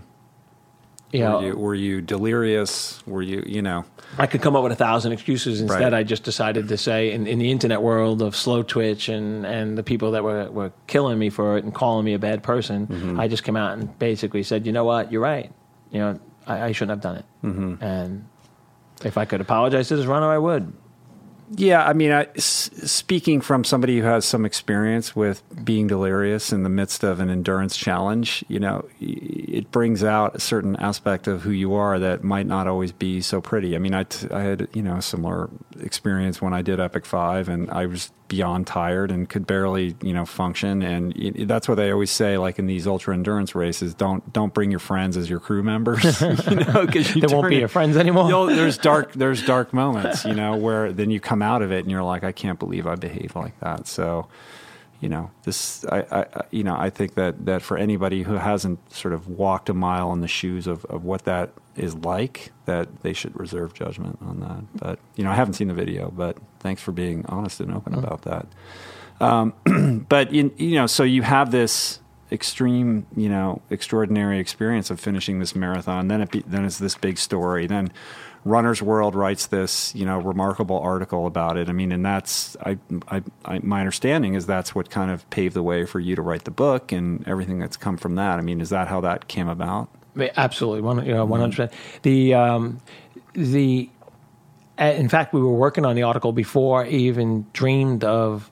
You know, Were you, were you delirious? Were you, you know? I could come up with a thousand excuses. Instead, Right. I just decided to say, in, in the internet world of Slowtwitch and, and the people that were, were killing me for it and calling me a bad person, Mm-hmm. I just came out and basically said, you know what, you're right. You know, I, I shouldn't have done it. Mm-hmm. And if I could apologize to this runner, I would. Yeah, I mean, I, s- speaking from somebody who has some experience with being delirious in the midst of an endurance challenge, you know, it brings out a certain aspect of who you are that might not always be so pretty. I mean, I, t- I had, you know, a similar experience when I did Epic 5 and I was beyond tired and could barely, you know, function. And y- that's what they always say, like in these ultra endurance races, don't, don't bring your friends as your crew members, [laughs] you know, because you They won't be it- your friends anymore. You'll- [laughs] there's dark there's dark moments, you know, where then you come out of it and you're like, I can't believe I behaved like that. So, you know, this I, I I- you know I think that that for anybody who hasn't sort of walked a mile in the shoes of of what that is like, that they should reserve judgment on that. But you know, I haven't seen the video, but thanks for being honest and open about that. Um, [clears throat] but in, you know, so you have this extreme, you know, extraordinary experience of finishing this marathon. Then it be, then it's this big story. Then Runner's World writes this, you know, remarkable article about it. I mean, and that's I, I, I my understanding is that's what kind of paved the way for you to write the book and everything that's come from that. I mean, is that how that came about? Absolutely, one you know, one hundred percent. The um, the in fact, we were working on the article before I even dreamed of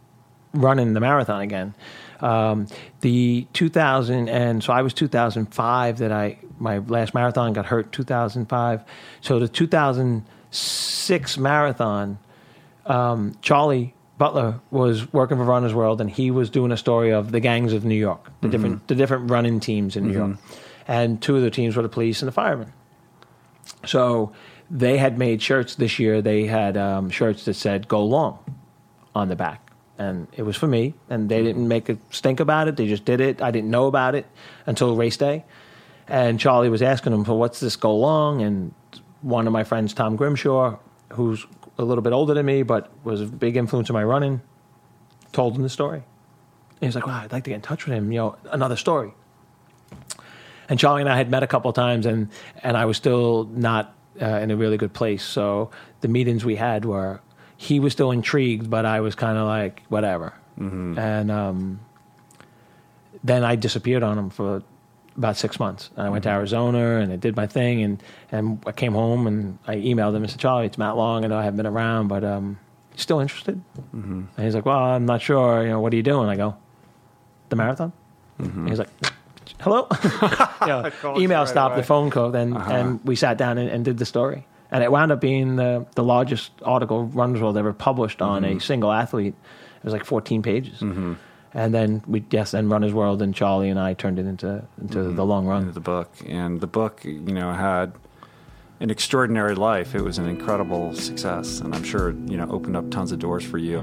running the marathon again. Um, the 2000 and so I was 2005 that I my last marathon got hurt 2005. So the 2006 marathon, um, Charlie Butler was working for Runner's World, and he was doing a story of the gangs of New York, the different the different running teams in New York, and two of the teams were the police and the firemen. So they had made shirts this year. They had um, shirts that said "Go Long" on the back, and it was for me. And they didn't make a stink about it. They just did it. I didn't know about it until race day, And Charlie was asking him, "So what's this go long?" And one of my friends, Tom Grimshaw, who's a little bit older than me but was a big influence in my running, told him the story. And was like, "Wow, I'd like to get in touch with him. You know, another story." And Charlie and I had met a couple of times, and and I was still not uh, in a really good place. So the meetings we had were he was still intrigued, but I was kind of like whatever. And um, then I disappeared on him for about six months. And I went to Arizona and I did my thing, and and I came home and I emailed him and said, Charlie, it's Matt Long. I know I haven't been around, but um, still interested? And he's like, Well, I'm not sure. You know, what are you doing? I go, the marathon. And he's like, hello. [laughs] you know, email right stopped, away. the phone called, and uh-huh. and we sat down and, and did the story. And it wound up being the the largest article Runners World ever published on a mm-hmm. single athlete. It was like 14 pages. Mm-hmm. And then we yes, and Runners World and Charlie and I turned it into into mm-hmm. the long run. into the book. And the book, you know, had an extraordinary life. It was an incredible success, and I'm sure you know opened up tons of doors for you.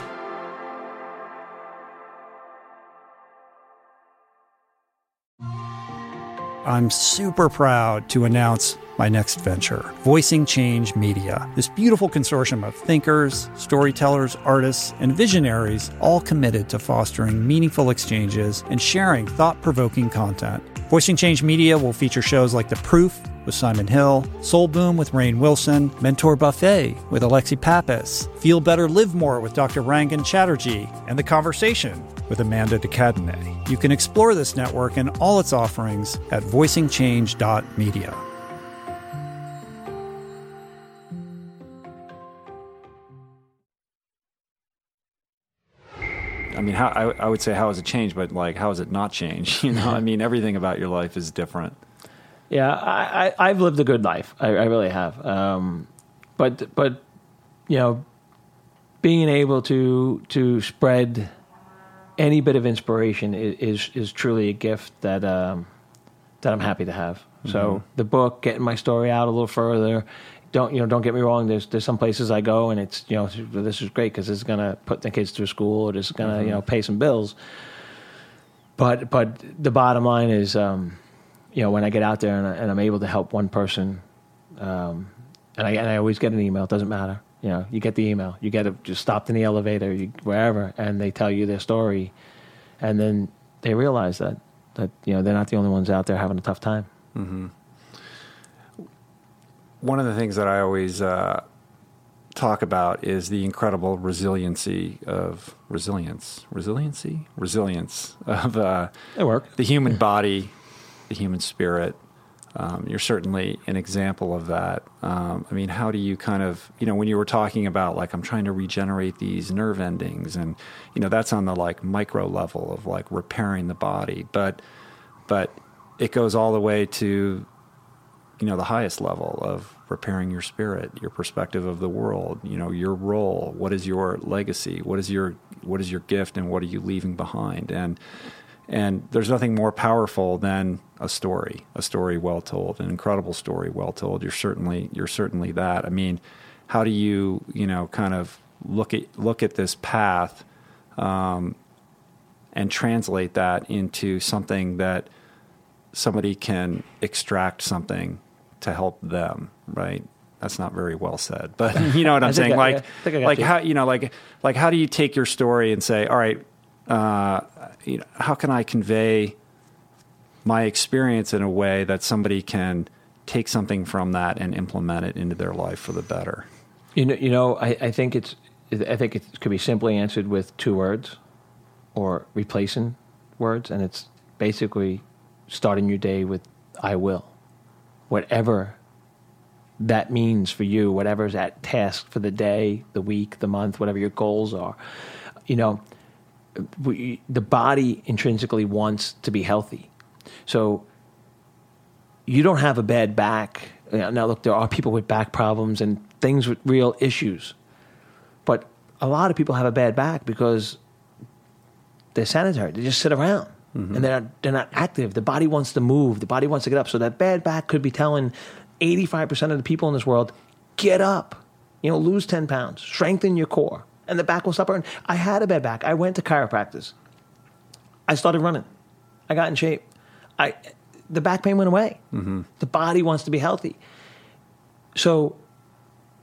I'm super proud to announce my next venture, Voicing Change Media. This beautiful consortium of thinkers, storytellers, artists, and visionaries, all committed to fostering meaningful exchanges and sharing thought provoking content. Voicing Change Media will feature shows like The Proof with Simon Hill, Soul Boom with Rainn Wilson, Mentor Buffet with Alexi Pappas, Feel Better Live More with Dr. Rangan Chatterjee, and The Conversation with Amanda de Cadenet. You can explore this network and all its offerings at voicingchange.media. I mean, how I, I would say how has it changed, but like how has it not changed? [laughs] You know, I mean, everything about your life is different. Yeah, I, I, I've lived a good life. I, I really have. Um, but but you know, being able to to spread any bit of inspiration is is, is truly a gift that um, that I'm happy to have. So the book, getting my story out a little further. Don't you know? Don't get me wrong. There's there's some places I go and it's you know this is great because it's gonna put the kids through school or it's gonna you know pay some bills. But but the bottom line is, um, you know, when I get out there and, I, and I'm able to help one person, um, and I and I always get an email. It doesn't matter. You know, you get the email. You get it just stopped in the elevator, you, wherever, and they tell you their story, and then they realize that that you know they're not the only ones out there having a tough time. One of the things that I always uh, talk about is the incredible resiliency of resilience, resiliency, resilience of uh, They work. the human body, the human spirit. Um, you're certainly an example of that. Um, I mean, how do you kind of, you know, when you were talking about like, I'm trying to regenerate these nerve endings, and you know, that's on the like micro level of like repairing the body, but, but it goes all the way to, you know, the highest level of repairing your spirit, your perspective of the world, you know, your role. What is your legacy? What is your what is your gift, and what are you leaving behind? And and there's nothing more powerful than a story, a story well told, an incredible story well told. You're certainly you're certainly that. I mean, how do you you know kind of look at look at this path um, and translate that into something that somebody can extract something to help them, right? That's not very well said, but [laughs] you know what I'm [laughs] saying. I- like, I I like you. how you know, like, like how do you take your story and say, all right, uh, you know, how can I convey my experience in a way that somebody can take something from that and implement it into their life for the better? You know, you know, I, I think it's, I think it could be simply answered with two words, or replacing words, and it's basically starting your day with "I will," whatever that means for you, whatever's at task for the day, the week, the month, whatever your goals are. You know, we, the body intrinsically wants to be healthy, so you don't have a bad back. Now, look, there are people with back problems and things with real issues, but a lot of people have a bad back because they're sanitary. They just sit around mm-hmm. and they're they're not active. The body wants to move. The body wants to get up. So that bad back could be telling eighty five percent of the people in this world, get up. You know, lose ten pounds, strengthen your core, and the back will stop hurting. I had a bad back. I went to chiropractors. I started running. I got in shape. I the back pain went away. Mm-hmm. The body wants to be healthy. So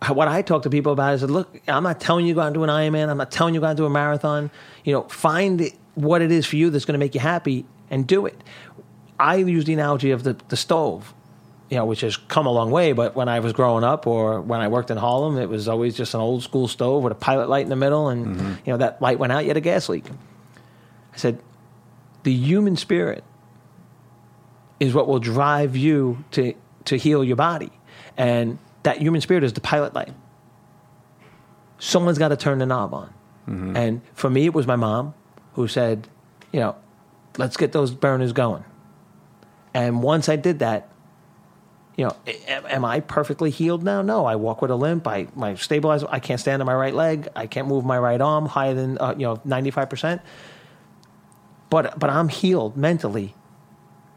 what I talk to people about is, look, I'm not telling you to go out and do an Ironman. I'm not telling you to go out and do a marathon. You know, find it, what it is for you that's going to make you happy and do it. I use the analogy of the, the stove, you know, which has come a long way. But when I was growing up or when I worked in Harlem, it was always just an old school stove with a pilot light in the middle. And, mm-hmm. you know, that light went out, you had a gas leak. I said, the human spirit is what will drive you to, to heal your body. And that human spirit is the pilot light. Someone's got to turn the knob on. Mm-hmm. And for me, it was my mom who said, you know, let's get those burners going. And once I did that, you know, am, am I perfectly healed now? No, I walk with a limp. I my stabilizer. I can't stand on my right leg. I can't move my right arm higher than uh, you know ninety five percent. But but I'm healed mentally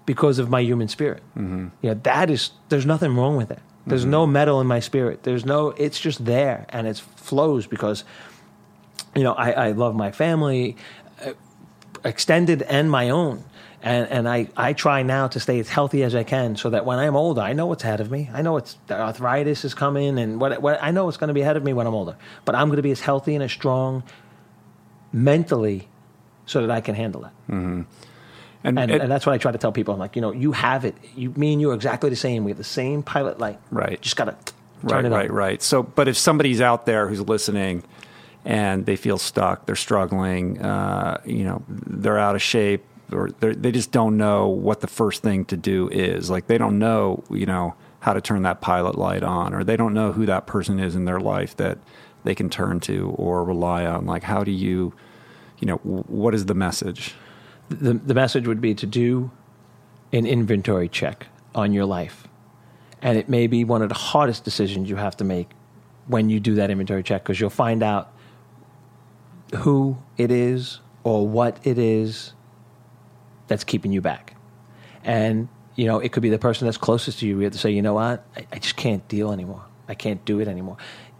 because of my human spirit. Mm-hmm. Yeah, that is. There's nothing wrong with it. There's no metal in my spirit. There's no. It's just there and it flows because, you know, I, I love my family, uh, extended and my own. And, and I, I try now to stay as healthy as I can so that when I'm older, I know what's ahead of me. I know it's the arthritis is coming and what, what I know what's going to be ahead of me when I'm older. But I'm going to be as healthy and as strong mentally so that I can handle it. And, And, it- and that's what I try to tell people. I'm like, you know, you have it. You, me and you are exactly the same. We have the same pilot light. Right. Just got to right, turn it right, on. right. So, but if somebody's out there who's listening and they feel stuck, they're struggling, uh, you know, they're out of shape, or they're- just don't know what the first thing to do is. Like they don't know, you know, how to turn that pilot light on, or they don't know who that person is in their life that they can turn to or rely on. Like, how do you, you know, what is the message? the, the message would be to do an inventory check on your life. And it may be one of the hardest decisions you have to make when you do that inventory check because you'll find out who it is or what it is that's keeping you back. And, you know, it could be the person that's closest to you. You have to say, you know what? I, I just can't deal anymore. I can't do it anymore.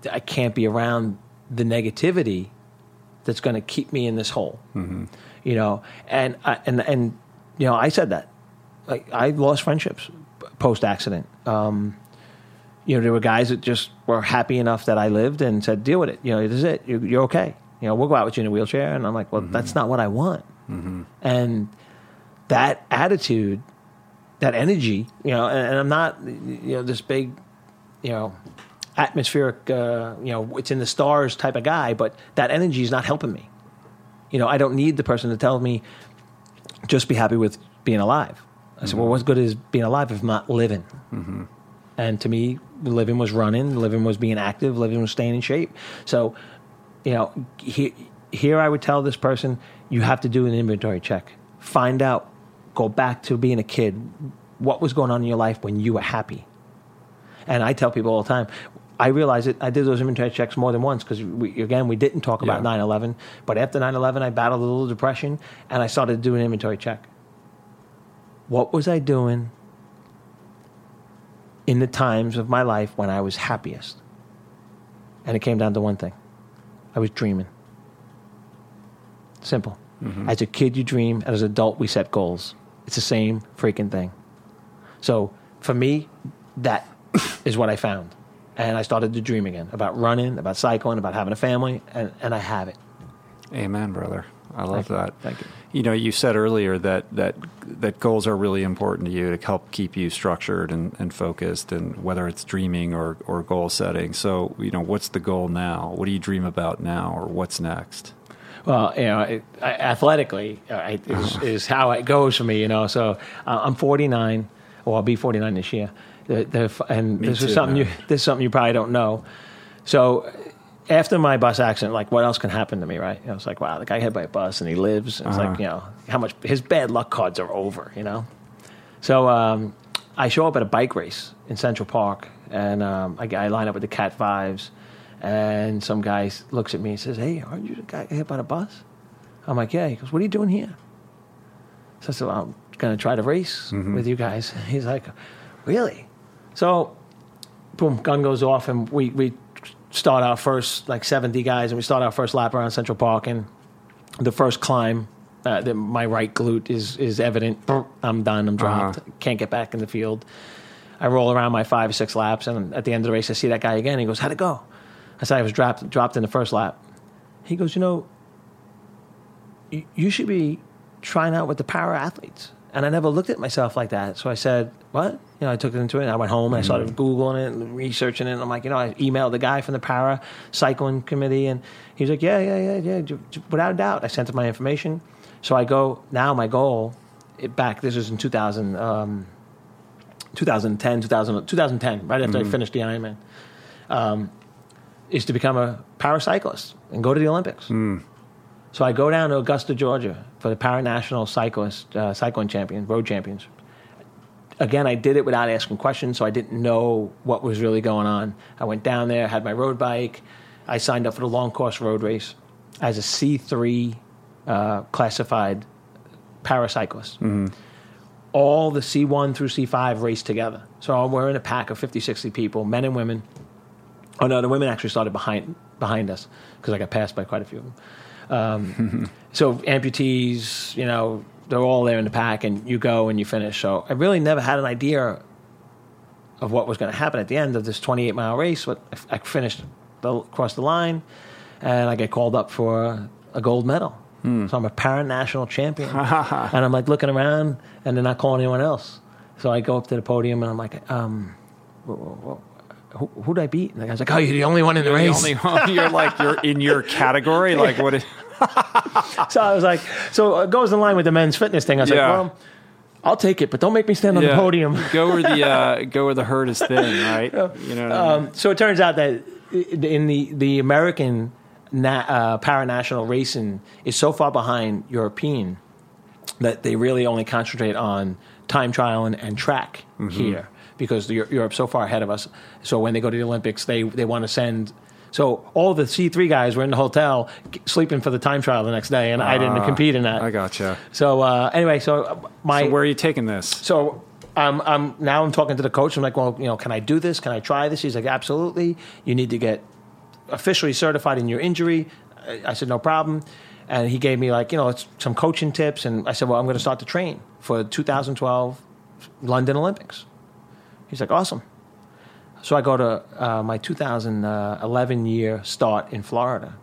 I can't be around the negativity that's going to keep me in this hole. Mm-hmm. You know, and I, and and you know, I said that. Like I lost friendships post accident. Um, you know, there were guys that just were happy enough that I lived and said, "Deal with it. You know, this is it. You're, you're okay. You know, we'll go out with you in a wheelchair." And I'm like, "Well, mm-hmm. that's not what I want." Mm-hmm. And that attitude, that energy, you know, and, and I'm not, you know, this big, you know, atmospheric, uh, you know, it's in the stars type of guy, but that energy is not helping me. You know, I don't need the person to tell me, just be happy with being alive. I said, well, what's good is being alive if I'm not living? And to me, living was running, living was being active, living was staying in shape. So, you know, he, here I would tell this person, you have to do an inventory check. Find out, go back to being a kid. What was going on in your life when you were happy? And I tell people all the time, I realize it. I did those inventory checks more than once because, we, again, we didn't talk about Yeah. 9 11. But after 9 11, I battled a little depression and I started to do an inventory check. What was I doing in the times of my life when I was happiest? And it came down to one thing I was dreaming. Simple. Mm-hmm. As a kid, you dream. As an adult, we set goals. It's the same freaking thing. So for me, that [coughs] is what I found. And I started to dream again about running, about cycling, about having a family, and, and I have it. Amen, brother. I love Thank you. that. Thank you. You know, you said earlier that that that goals are really important to you to help keep you structured and, and focused, and whether it's dreaming or, or goal setting. So, you know, what's the goal now? What do you dream about now, or what's next? Well, you know, it, athletically uh, I, is, is how it goes for me. You know, so uh, I'm 49, or I'll be 49 this year. The, the, and Me this too, is something you this is something you probably don't know. So after my bus accident, like what else can happen to me, right? You know, it's like wow, the guy hit by a bus and he lives. It's Uh-huh. like you know how much his bad luck cards are over. You know, so um, I show up at a bike race in Central Park, and um, I, I line up with the Cat Fives, and some guy looks at me and says, "Hey, aren't you the guy hit by the bus?" I'm like, "Yeah." He goes, "What are you doing here?" So I said, well, "I'm going to try to race with you guys." [laughs] He's like, "Really?" So, boom, gun goes off, and we we start our first like 70 guys, and we start our first lap around Central Park, and the first climb. Uh, the, my right glute is is evident. I'm done. I'm dropped. Can't get back in the field. I roll around my five or six laps, and at the end of the race, I see that guy again. He goes, "How'd it go?" I said, "I was dropped dropped in the first lap." He goes, "You know, you, you should be trying out with the para athletes." And I never looked at myself like that. So I said, "What?" You know, I took it into it. And I went home and I started googling it, and researching it. And I'm like, you know, I emailed the guy from the para cycling committee, and he's like, "Yeah, yeah, yeah, yeah, without a doubt." I sent him my information. So I go now. My goal, it back. This was in 2000. Um, 2010, 2000, 2010, right after I finished the Ironman, um, is to become a paracyclist and go to the Olympics. So I go down to Augusta, Georgia for the Paranational Cyclist, uh, Cycling Champion, Road Champions. Again, I did it without asking questions, so I didn't know what was really going on. I went down there, had my road bike. I signed up for the long course road race as a C3 uh, classified paracyclist all the C1 through C5 race together. So we're in a pack of 50, 60 people, men and women. Oh no, the women actually started behind behind us because I got passed by quite a few of them. Um, [laughs] so amputees, you know, they're all there in the pack, and you go and you finish. So I really never had an idea of what was going to happen at the end of this 28 mile race. But I finished the, across the line, and I get called up for a gold medal. So I'm a para national champion, [laughs] and I'm like looking around, and they're not calling anyone else. So I go up to the podium, and I'm like, um, wh- wh- wh- who, who'd I beat? And the guy's like, oh, you're the only one in the The race. only one- [laughs] you're like you're in your category. Like what? Is, [laughs] So I was like, so it goes in line with the men's fitness thing. I was Yeah. like, well, I'll take it, but don't make me stand on the podium. [laughs] go where the uh, go where the herd is thin, right? You know. What I mean? Um, so it turns out that in the the American na- uh, paranational racing is so far behind European that they really only concentrate on time trial and, and track here because Europe's so far ahead of us. So when they go to the Olympics, they they want to send. So all the C three guys were in the hotel sleeping for the time trial the next day, and I didn't compete in that. I gotcha. So uh, anyway, so my So where are you taking this? so I'm, I'm now I'm talking to the coach. I'm like, well, you know, can I do this? Can I try this? He's like, absolutely. You need to get officially certified in your injury. I I said, no problem. And he gave me like, you know, some coaching tips. And I said, well, I'm going to start to train for 2012 London Olympics. He's like, awesome. So I go to uh, my 2011 year start in Florida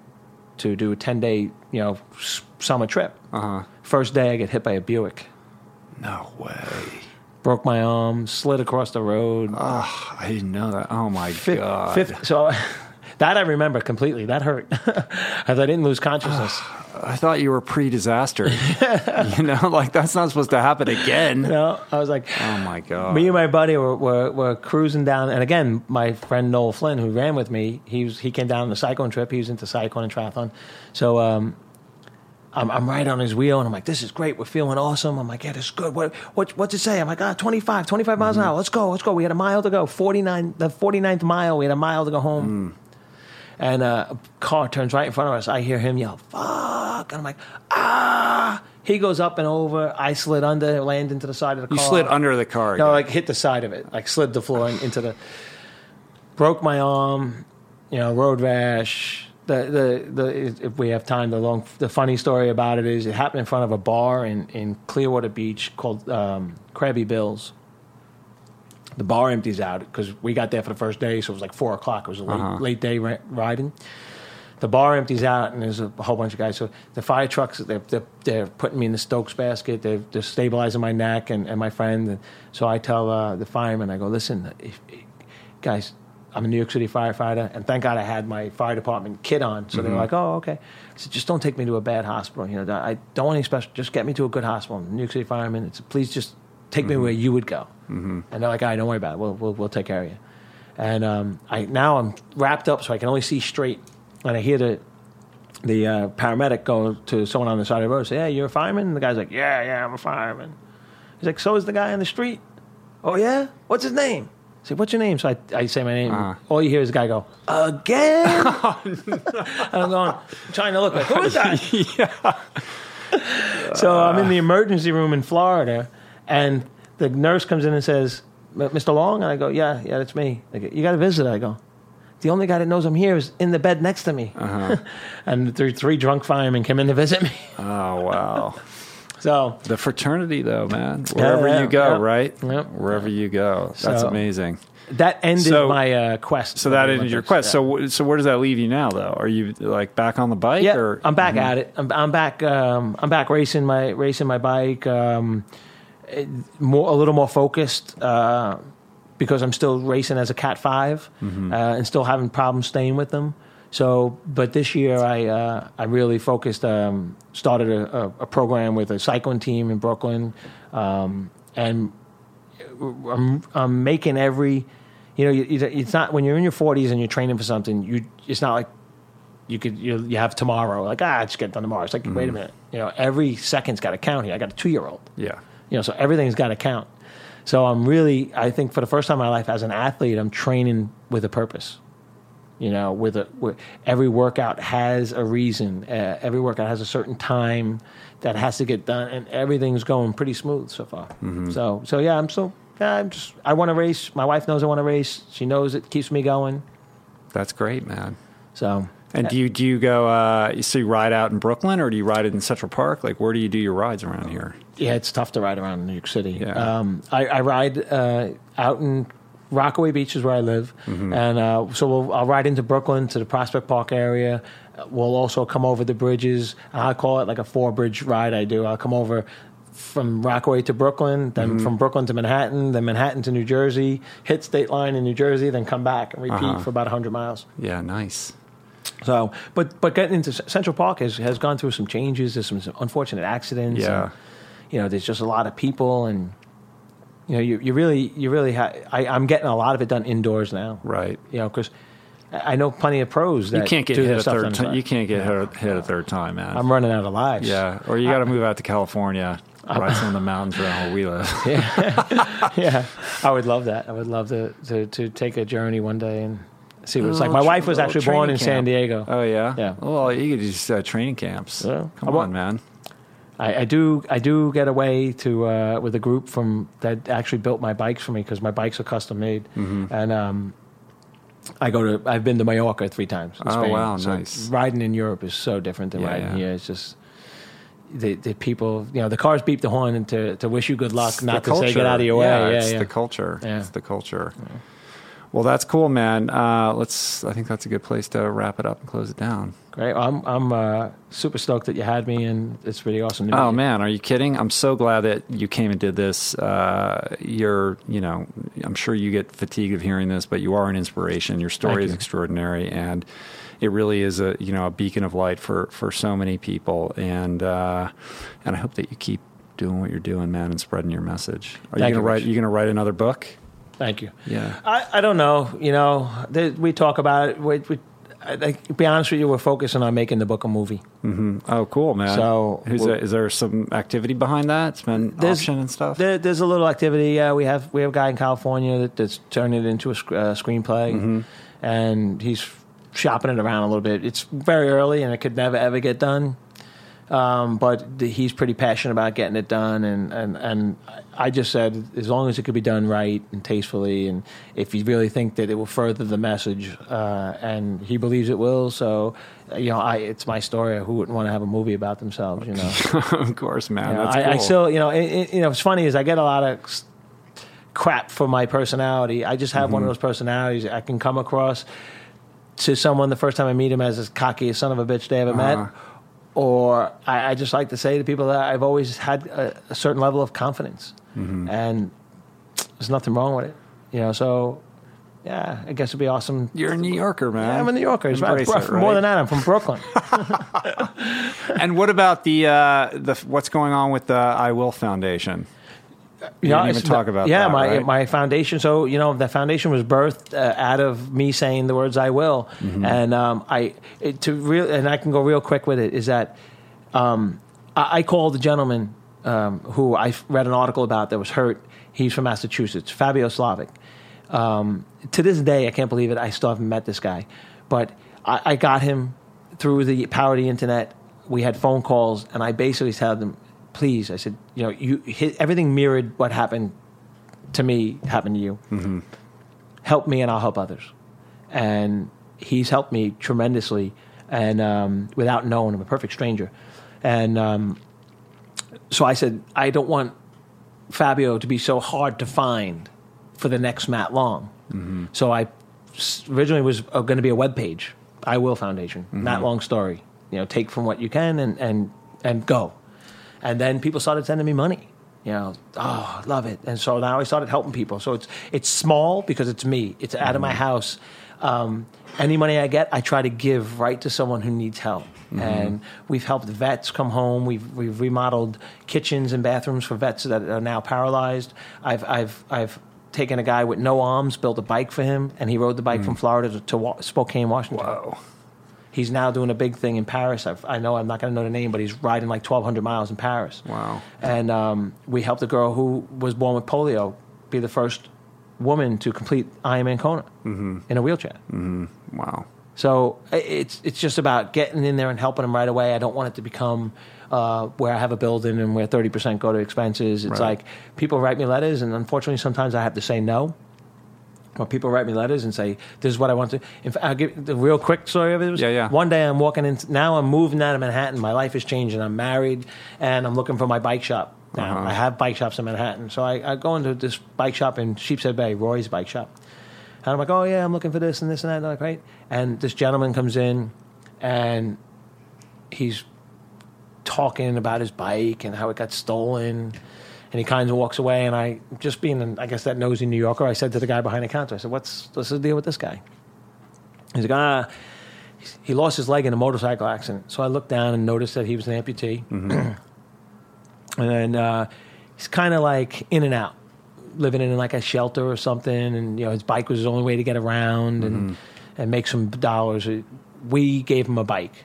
to do a 10 day, you know, summer trip. Uh-huh. First day, I get hit by a Buick No way. broke my arm, slid across the road. Oh, I didn't know that. Oh my Fif- god. fif- so that I remember completely. That hurt, [laughs] I didn't lose consciousness. [sighs] I thought you were pre-disaster. [laughs] you know, like that's not supposed to happen again. know, I was like, Oh my god. me and my buddy were, were, were cruising down, and again, my friend Noel Flynn, who ran with me, he was he came down on the cycling trip. He was into cycling and triathlon, so. Um, I'm, I'm right on his wheel, and I'm like, "This is great. We're feeling awesome." I'm like, "Yeah, this is good." What, what, what's it say? I'm like, "Ah, 25, 25 miles an hour. Let's go, let's go." We had a mile to go. 49, the 49th mile. We had a mile to go home. And a car turns right in front of us. I hear him yell, "Fuck!" And I'm like, "Ah!" He goes up and over. I slid under, land into the side of the you car. slid under the car. No, again. like hit the side of it, like slid the floor into the. Broke my arm. you know, road rash. The, the the if we have time, the long the funny story about it is it happened in front of a bar in, in Clearwater Beach called um, Crabby Bill's. The bar empties out because we got there for the first day, so it was like four o'clock. It was a late, Uh-huh. late day ri- riding. The bar empties out, and there's a whole bunch of guys. So the fire trucks, they're, they're, they're putting me in the Stokes basket. They're, they're stabilizing my neck and, and my friend. And so I tell uh, the fireman, I go, listen, if, guys, I'm a New York City firefighter, and thank God I had my fire department kit on. So they're like, oh, okay. I said, just don't take me to a bad hospital. You know, I don't want any special. Just get me to a good hospital. New York City fireman. It's, please just take me where you would go. Mm-hmm. And they're like, all right, don't worry about it. We'll, we'll, we'll take care of you. And um, I now I'm wrapped up, so I can only see straight. And I hear the the uh, paramedic go to someone on the side of the road, say, "Hey, you're a fireman?" And the guy's like, "Yeah, yeah, I'm a fireman." He's like, "So is the guy on the street?" "Oh yeah, what's his name?" I say, "What's your name?" So I, I say my name. Uh-huh. All you hear is the guy go, "Again." [laughs] [laughs] and I'm going, I'm trying to look like, who is that? [laughs] so I'm in the emergency room in Florida, and the nurse comes in and says, "Mr. Long," and I go, "Yeah, yeah, that's me." They go, you got a visitor. I go. The only guy that knows I'm here is in the bed next to me. [laughs] and three, three drunk firemen came in to visit me. [laughs] Oh wow. [laughs] So The fraternity, though, man. Wherever yeah, you go, yeah. right? Yep. Wherever you go, that's So- amazing. that ended So- my uh, quest. So that ended your quest. Yeah. So, so where does that leave you now, though? Are you like back on the bike? yeah, or I'm back at it. I'm, I'm back. Um, I'm back racing my racing my bike. Um, more a little more focused uh, because I'm still racing as a Cat 5 Mm-hmm. uh, and still having problems staying with them. So, but this year I uh, I really focused. Um, started a, a, program with a cycling team in Brooklyn, um, and I'm, I'm making every. You know, it's not when you're in your 40s and you're training for something. You it's not like you could you, you have tomorrow like ah I just get done tomorrow it's like Mm-hmm. wait a minute you know every second's got to count here i got a two year old Yeah. You know so everything's got to count. So i'm really i think for the first time in my life as an athlete i'm training with a purpose. You know with a with, every workout has a reason. Uh, every workout has a certain time that has to get done and everything's going pretty smooth so far. Mm-hmm. so so yeah i'm still yeah, i'm just i want to race. My wife knows i want to race. She knows it keeps me going. That's great, man. so And do you do you go? Uh, so you ride out in Brooklyn, or do you ride it in Central Park? Like, where do you do your rides around here? Yeah, it's tough to ride around in New York City. Yeah. Um, I, I ride uh, out in Rockaway Beach is where I live, Mm-hmm. and uh, so we'll, I'll ride into Brooklyn to the Prospect Park area. We'll also come over the bridges. I call it like a four bridge ride. I do. I'll come over from Rockaway to Brooklyn, then Mm-hmm. from Brooklyn to Manhattan, then Manhattan to New Jersey, hit State Line in New Jersey, then come back and repeat Uh-huh. for about 100 miles. Yeah, nice. So, but but getting into Central Park has has gone through some changes. There's some unfortunate accidents. Yeah. and, you know, there's just a lot of people, and you know, you, you really you really ha- I, I'm getting a lot of it done indoors now. Right. You know, because I know plenty of pros that You can't get hit a third time. You can't get hit, hit a third time, man. I'm running out of lives. yeah, or you got to move out to California, ride some of the [laughs] mountains around where we live. [laughs] [laughs] yeah. I would love that. I would love to to, to take a journey one day and see what it's like. My wife was actually born in San. Diego. Oh yeah, Yeah. Well, you could just uh, training camps. Yeah. Come on, man. I, I do I do get away to uh, with a group from that actually built my bikes for me because my bikes are custom made, Mm-hmm. and um, I go to I've been to Mallorca three times. Oh, Spain. wow, So nice. Riding in Europe is so different than Yeah, riding yeah. here. It's just the the people you know the cars beep the horn and to, to wish you good luck, It's not to say get out of your way. Yeah, Yeah, it's yeah. the culture. It's the culture. Well, that's cool, man. Uh, let's. I think that's a good place to wrap it up and close it down. Great. I'm I'm uh, super stoked that you had me, and it's really awesome. Oh man, are you kidding? I'm so glad that you came and did this. Uh, you're, you know, I'm sure you get fatigued of hearing this, but you are an inspiration. Your story Thank is you. extraordinary, and it really is a, you know, a beacon of light for for so many people. And uh, and I hope that you keep doing what you're doing, man, and spreading your message. Are Thank you gonna you, write? Rich. You gonna write another book? Thank you. Yeah. I, I don't know. You know, we talk about it. We, we, I, I, to be honest with you, we're focusing on making the book a movie. Oh, cool, man. So, Who's we'll- there, is there some activity behind that? It's been There's- option and stuff. There, there's a little activity. Yeah, we have we have a guy in California that, that's turning it into a sc- uh, screenplay, Mm-hmm. and he's shopping it around a little bit. It's very early, and it could never ever get done. Um, but th- he's pretty passionate about getting it done, and, and, and I just said as long as it could be done right and tastefully, and if you really think that it will further the message, uh, and he believes it will, so you know, I it's my story. Who wouldn't want to have a movie about themselves? You know, [laughs] of course, man. You know, That's I, cool. I still, you know, it, it, you know, it's funny is I get a lot of crap for my personality. I just have one Mm-hmm. of those personalities. I can come across to someone the first time I meet him as as cocky son of a bitch they ever Uh-huh. met, or I, I just like to say to people that I've always had a, a certain level of confidence, Mm-hmm. and there's nothing wrong with it. You know, so yeah, I guess it'd be awesome. You're a New Yorker, man. Yeah, I'm a New Yorker. It's Embrace right. it, More than that, I'm from Brooklyn. [laughs] And what about the uh, the what's going on with the I Will Foundation? You didn't even talk about yeah, that, my right? my foundation. So you know, the foundation was birthed uh, out of me saying the words "I will," Mm-hmm. and um, I it, to real and I can go real quick with it. Is that um, I, I called the gentleman um, who I read an article about that was hurt. He's from Massachusetts, Fabio Slavic. Um, to this day, I can't believe it. I still haven't met this guy, but I, I got him through the power of the internet. We had phone calls, and I basically told them, "Please," I said, "You know, you hit, everything mirrored what happened to me happened to you. Help me, and I'll help others." And he's helped me tremendously, and um, without knowing him, a perfect stranger. And um, so I said, I don't want Fabio to be so hard to find for the next Matt Long. So I originally was going to be a web page. I will Foundation, Matt Long story. You know, take from what you can and and and go. And then people started sending me money. You know, oh, I love it. And so now I started helping people. So it's it's small because it's me. It's out of my mm-hmm. house. Um, any money I get, I try to give right to someone who needs help. Mm-hmm. And we've helped vets come home. We've we've remodeled kitchens and bathrooms for vets that are now paralyzed. I've I've I've taken a guy with no arms, built a bike for him, and he rode the bike from mm. Florida to, to Spokane, Washington. Whoa. He's now doing a big thing in Paris. I've, I know I'm not going to know the name, but he's riding like 1,200 miles in Paris. Wow. And um, we helped a girl who was born with polio be the first woman to complete Ironman Kona in a wheelchair. Wow. So it's it's just about getting in there and helping them right away. I don't want it to become uh, where I have a building and where thirty percent go to expenses. It's Right. like people write me letters, and unfortunately, sometimes I have to say no. Or people write me letters and say, "This is what I want to." In fact, I'll give the real quick story of it. Was Yeah, yeah. One day I'm walking in. Now I'm moving out of Manhattan. My life is changing. I'm married, and I'm looking for my bike shop. Now Uh-huh. I have bike shops in Manhattan, so I, I go into this bike shop in Sheepshead Bay, Roy's bike shop. And I'm like, oh yeah, I'm looking for this and this and that. And they're like, right. And this gentleman comes in, and he's talking about his bike and how it got stolen. And he kind of walks away. And I, just being, an, I guess, that nosy New Yorker, I said to the guy behind the counter, I said, what's, what's the deal with this guy? He's like, ah, he lost his leg in a motorcycle accident. So I looked down and noticed that he was an amputee. and then uh, he's kind of like in and out, living in like a shelter or something. And, you know, his bike was his only way to get around and, and make some dollars. We gave him a bike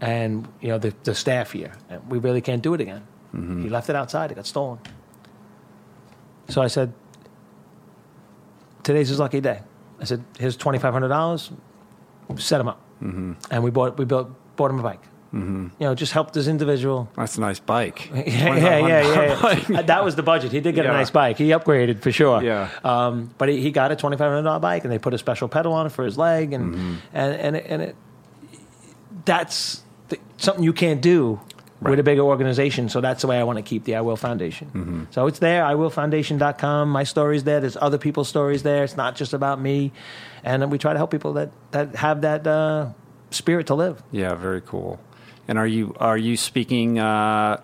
and you know the, the staff here. We really can't do it again. He left it outside. It got stolen. So I said, "Today's his lucky day." I said, "Here's twenty five hundred dollars. Set him up." And we bought we built bought him a bike. You know, just helped this individual. That's a nice bike. [laughs] Yeah, yeah, yeah, yeah. yeah. [laughs] that was the budget. He did get Yeah. a nice bike. He upgraded for sure. Yeah. Um, but he, he got a twenty five hundred dollar bike, and they put a special pedal on it for his leg, and Mm-hmm. and and it, and it, that's the, something you can't do Right. with a bigger organization. So that's the way I want to keep the I Will Foundation. Mm-hmm. So it's there, iwillfoundation.com. My story's there. There's other people's stories there. It's not just about me, and we try to help people that that have that uh, spirit to live. Yeah, very cool. And are you are you speaking uh,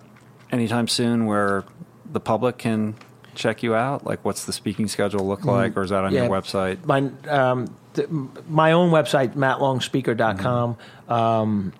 anytime soon where the public can check you out? Like, what's the speaking schedule look like, or is that on your Mm-hmm. Website? my um, th- my own website mattlongspeaker.com um,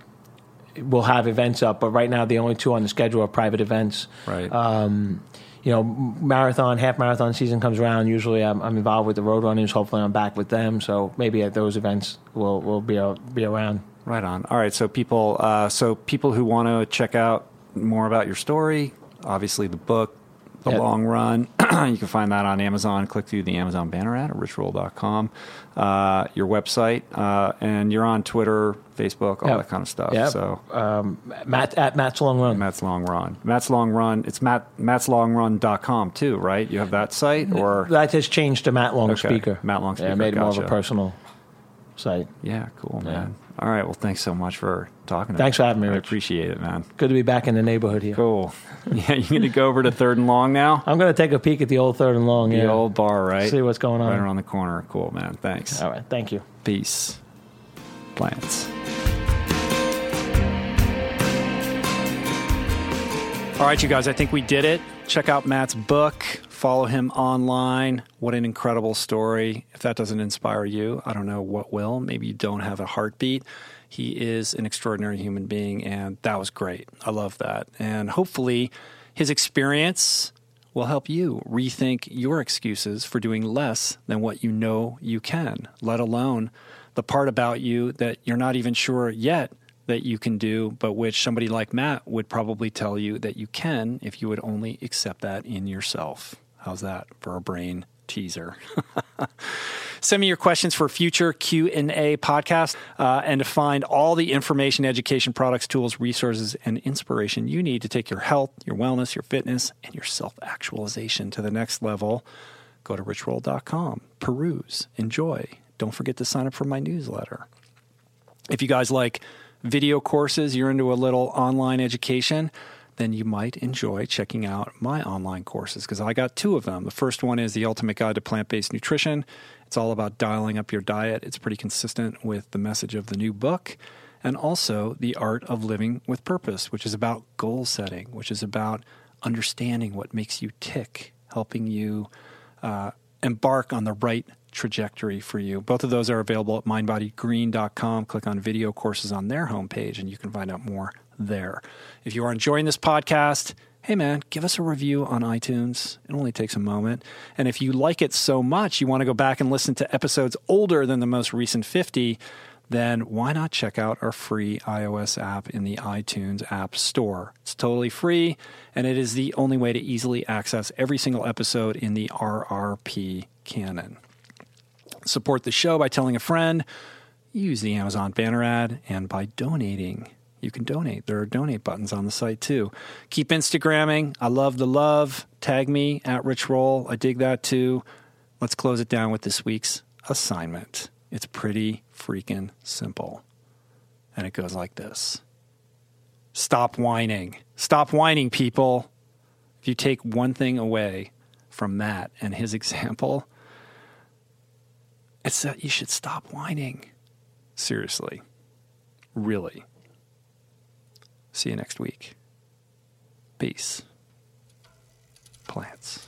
will have events up but right now the only two on the schedule are private events Right. um, you know marathon half marathon season comes around usually I'm, I'm involved with the road runners hopefully I'm back with them so maybe at those events we'll, we'll be, uh, be around Right on. All right. So people, uh, so people who want to check out more about your story, obviously the book, The Yeah. Long Run. [clears throat] you can find that on Amazon. Click through the Amazon banner ad at richroll.com. Uh, your website, uh, and you're on Twitter, Facebook, all Yep. that kind of stuff. Yep. So um, Matt at Matt's Long Run. Matt's Long Run. Matt's Long Run. It's Matt, mattslongrun.com too, right? You have that site or? That has changed to Matt Long Okay. Speaker. Matt Long Speaker. Yeah, I made it more of a personal site. Yeah, cool, man. All right. Well, thanks so much for talking. to Thanks for having me, I Rich. appreciate it, man. Good to be back in the neighborhood here. Cool. [laughs] Yeah, you going to go over to Third and Long now? I'm going to take a peek at the old Third and Long. Yeah. The yeah. old bar, right? See what's going on. Right around the corner. Cool, man. Thanks. All right. Thank you. Peace. Plants. All right, you guys, I think we did it. Check out Matt's book. Follow him online. What an incredible story. If that doesn't inspire you, I don't know what will. Maybe you don't have a heartbeat. He is an extraordinary human being, and that was great. I love that. And hopefully, his experience will help you rethink your excuses for doing less than what you know you can, let alone the part about you that you're not even sure yet that you can do, but which somebody like Matt would probably tell you that you can if you would only accept that in yourself. How's that for a brain teaser? [laughs] Send me your questions for future Q&A podcast uh, and to find all the information, education, products, tools, resources, and inspiration you need to take your health, your wellness, your fitness, and your self-actualization to the next level, go to richroll.com. Peruse, enjoy. Don't forget to sign up for my newsletter. If you guys like video courses, you're into a little online education, then you might enjoy checking out my online courses because I got two of them. The first one is the Ultimate Guide to Plant Based Nutrition. It's all about dialing up your diet, it's pretty consistent with the message of the new book. And also the Art of Living with Purpose, which is about goal setting, which is about understanding what makes you tick, helping you uh, embark on the right trajectory for you. Both of those are available at mindbodygreen.com. Click on video courses on their homepage and you can find out more there. If you are enjoying this podcast, hey man, give us a review on iTunes. It only takes a moment. And if you like it so much, you want to go back and listen to episodes older than the most recent 50, then why not check out our free iOS app in the iTunes App Store? It's totally free, and it is the only way to easily access every single episode in the RRP canon. Support the show by telling a friend, use the Amazon banner ad, and by donating. You can donate. There are donate buttons on the site too. Keep Instagramming. I love the love. Tag me at Rich Roll. I dig that too. Let's close it down with this week's assignment. It's pretty freaking simple. And it goes like this Stop whining. Stop whining, people. If you take one thing away from Matt and his [laughs] example, it's that you should stop whining. Seriously. Really. See you next week. Peace. Plants.